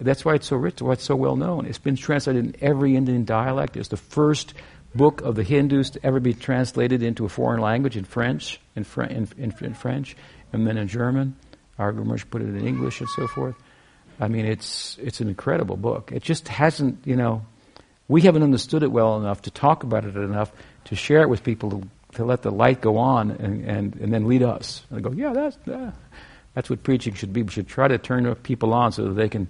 That's why it's so rich, why it's so well known. It's been translated in every Indian dialect. It's the first book of the Hindus to ever be translated into a foreign language in French, in, Fr- in, in, in French, and then in German. Our put it in English and so forth. I mean, it's it's an incredible book. It just hasn't, you know, we haven't understood it well enough to talk about it enough to share it with people to, to let the light go on and, and, and then lead us. And go, yeah, that's. Uh, that's what preaching should be. We should try to turn people on so that they can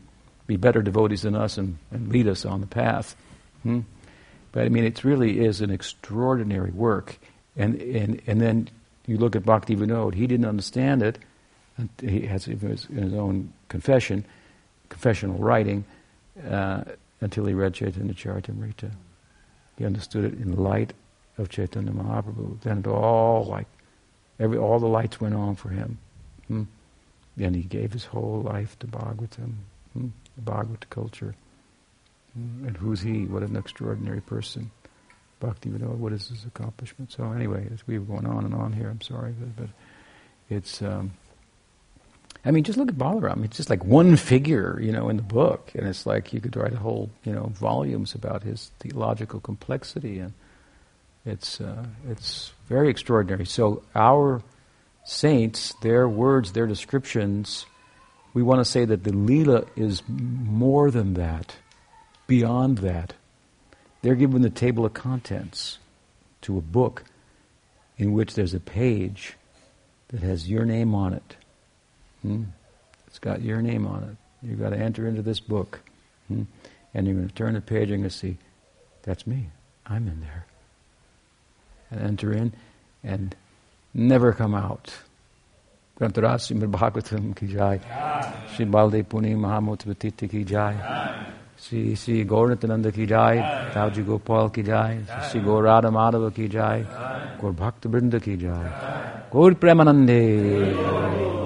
be better devotees than us and, and lead us on the path. Hmm? But I mean, it really is an extraordinary work. And, and, and then you look at Bhakti Vinod, he didn't understand it. He has in his own confession, confessional writing, uh, until he read Chaitanya Charitamrita. He understood it in light of Chaitanya Mahaprabhu. Then it all like every all the lights went on for him. Hmm? And he gave his whole life to Bhagavatam, hmm? the Bhagavad culture. Hmm? And who's he? What an extraordinary person. Bhakti Vinod, what is his accomplishment? So anyway, as we've going on and on here, I'm sorry, but, but it's, um, I mean, just look at Balaram. It's just like one figure, you know, in the book. And it's like you could write whole, you know, volumes about his theological complexity. And it's, uh, it's very extraordinary. So our saints, their words, their descriptions, we want to say that the Leela is more than that, beyond that. They're given the table of contents to a book in which there's a page that has your name on it. Hmm? It's got your name on it. You've got to enter into this book. Hmm? And you're going to turn the page and you're going to see, that's me. I'm in there. And enter in and never come out. Grantarasimir Bhagavatam ki jai. Sri Balde Puni Mahamutvatiti ki jai. Sri Sri Gauratananda ki jai. Tavji Gopal ki jai. Sri Gaurada Madhava ki jai. Gaur Bhakta Brinda ki jai. Gaur Premanande.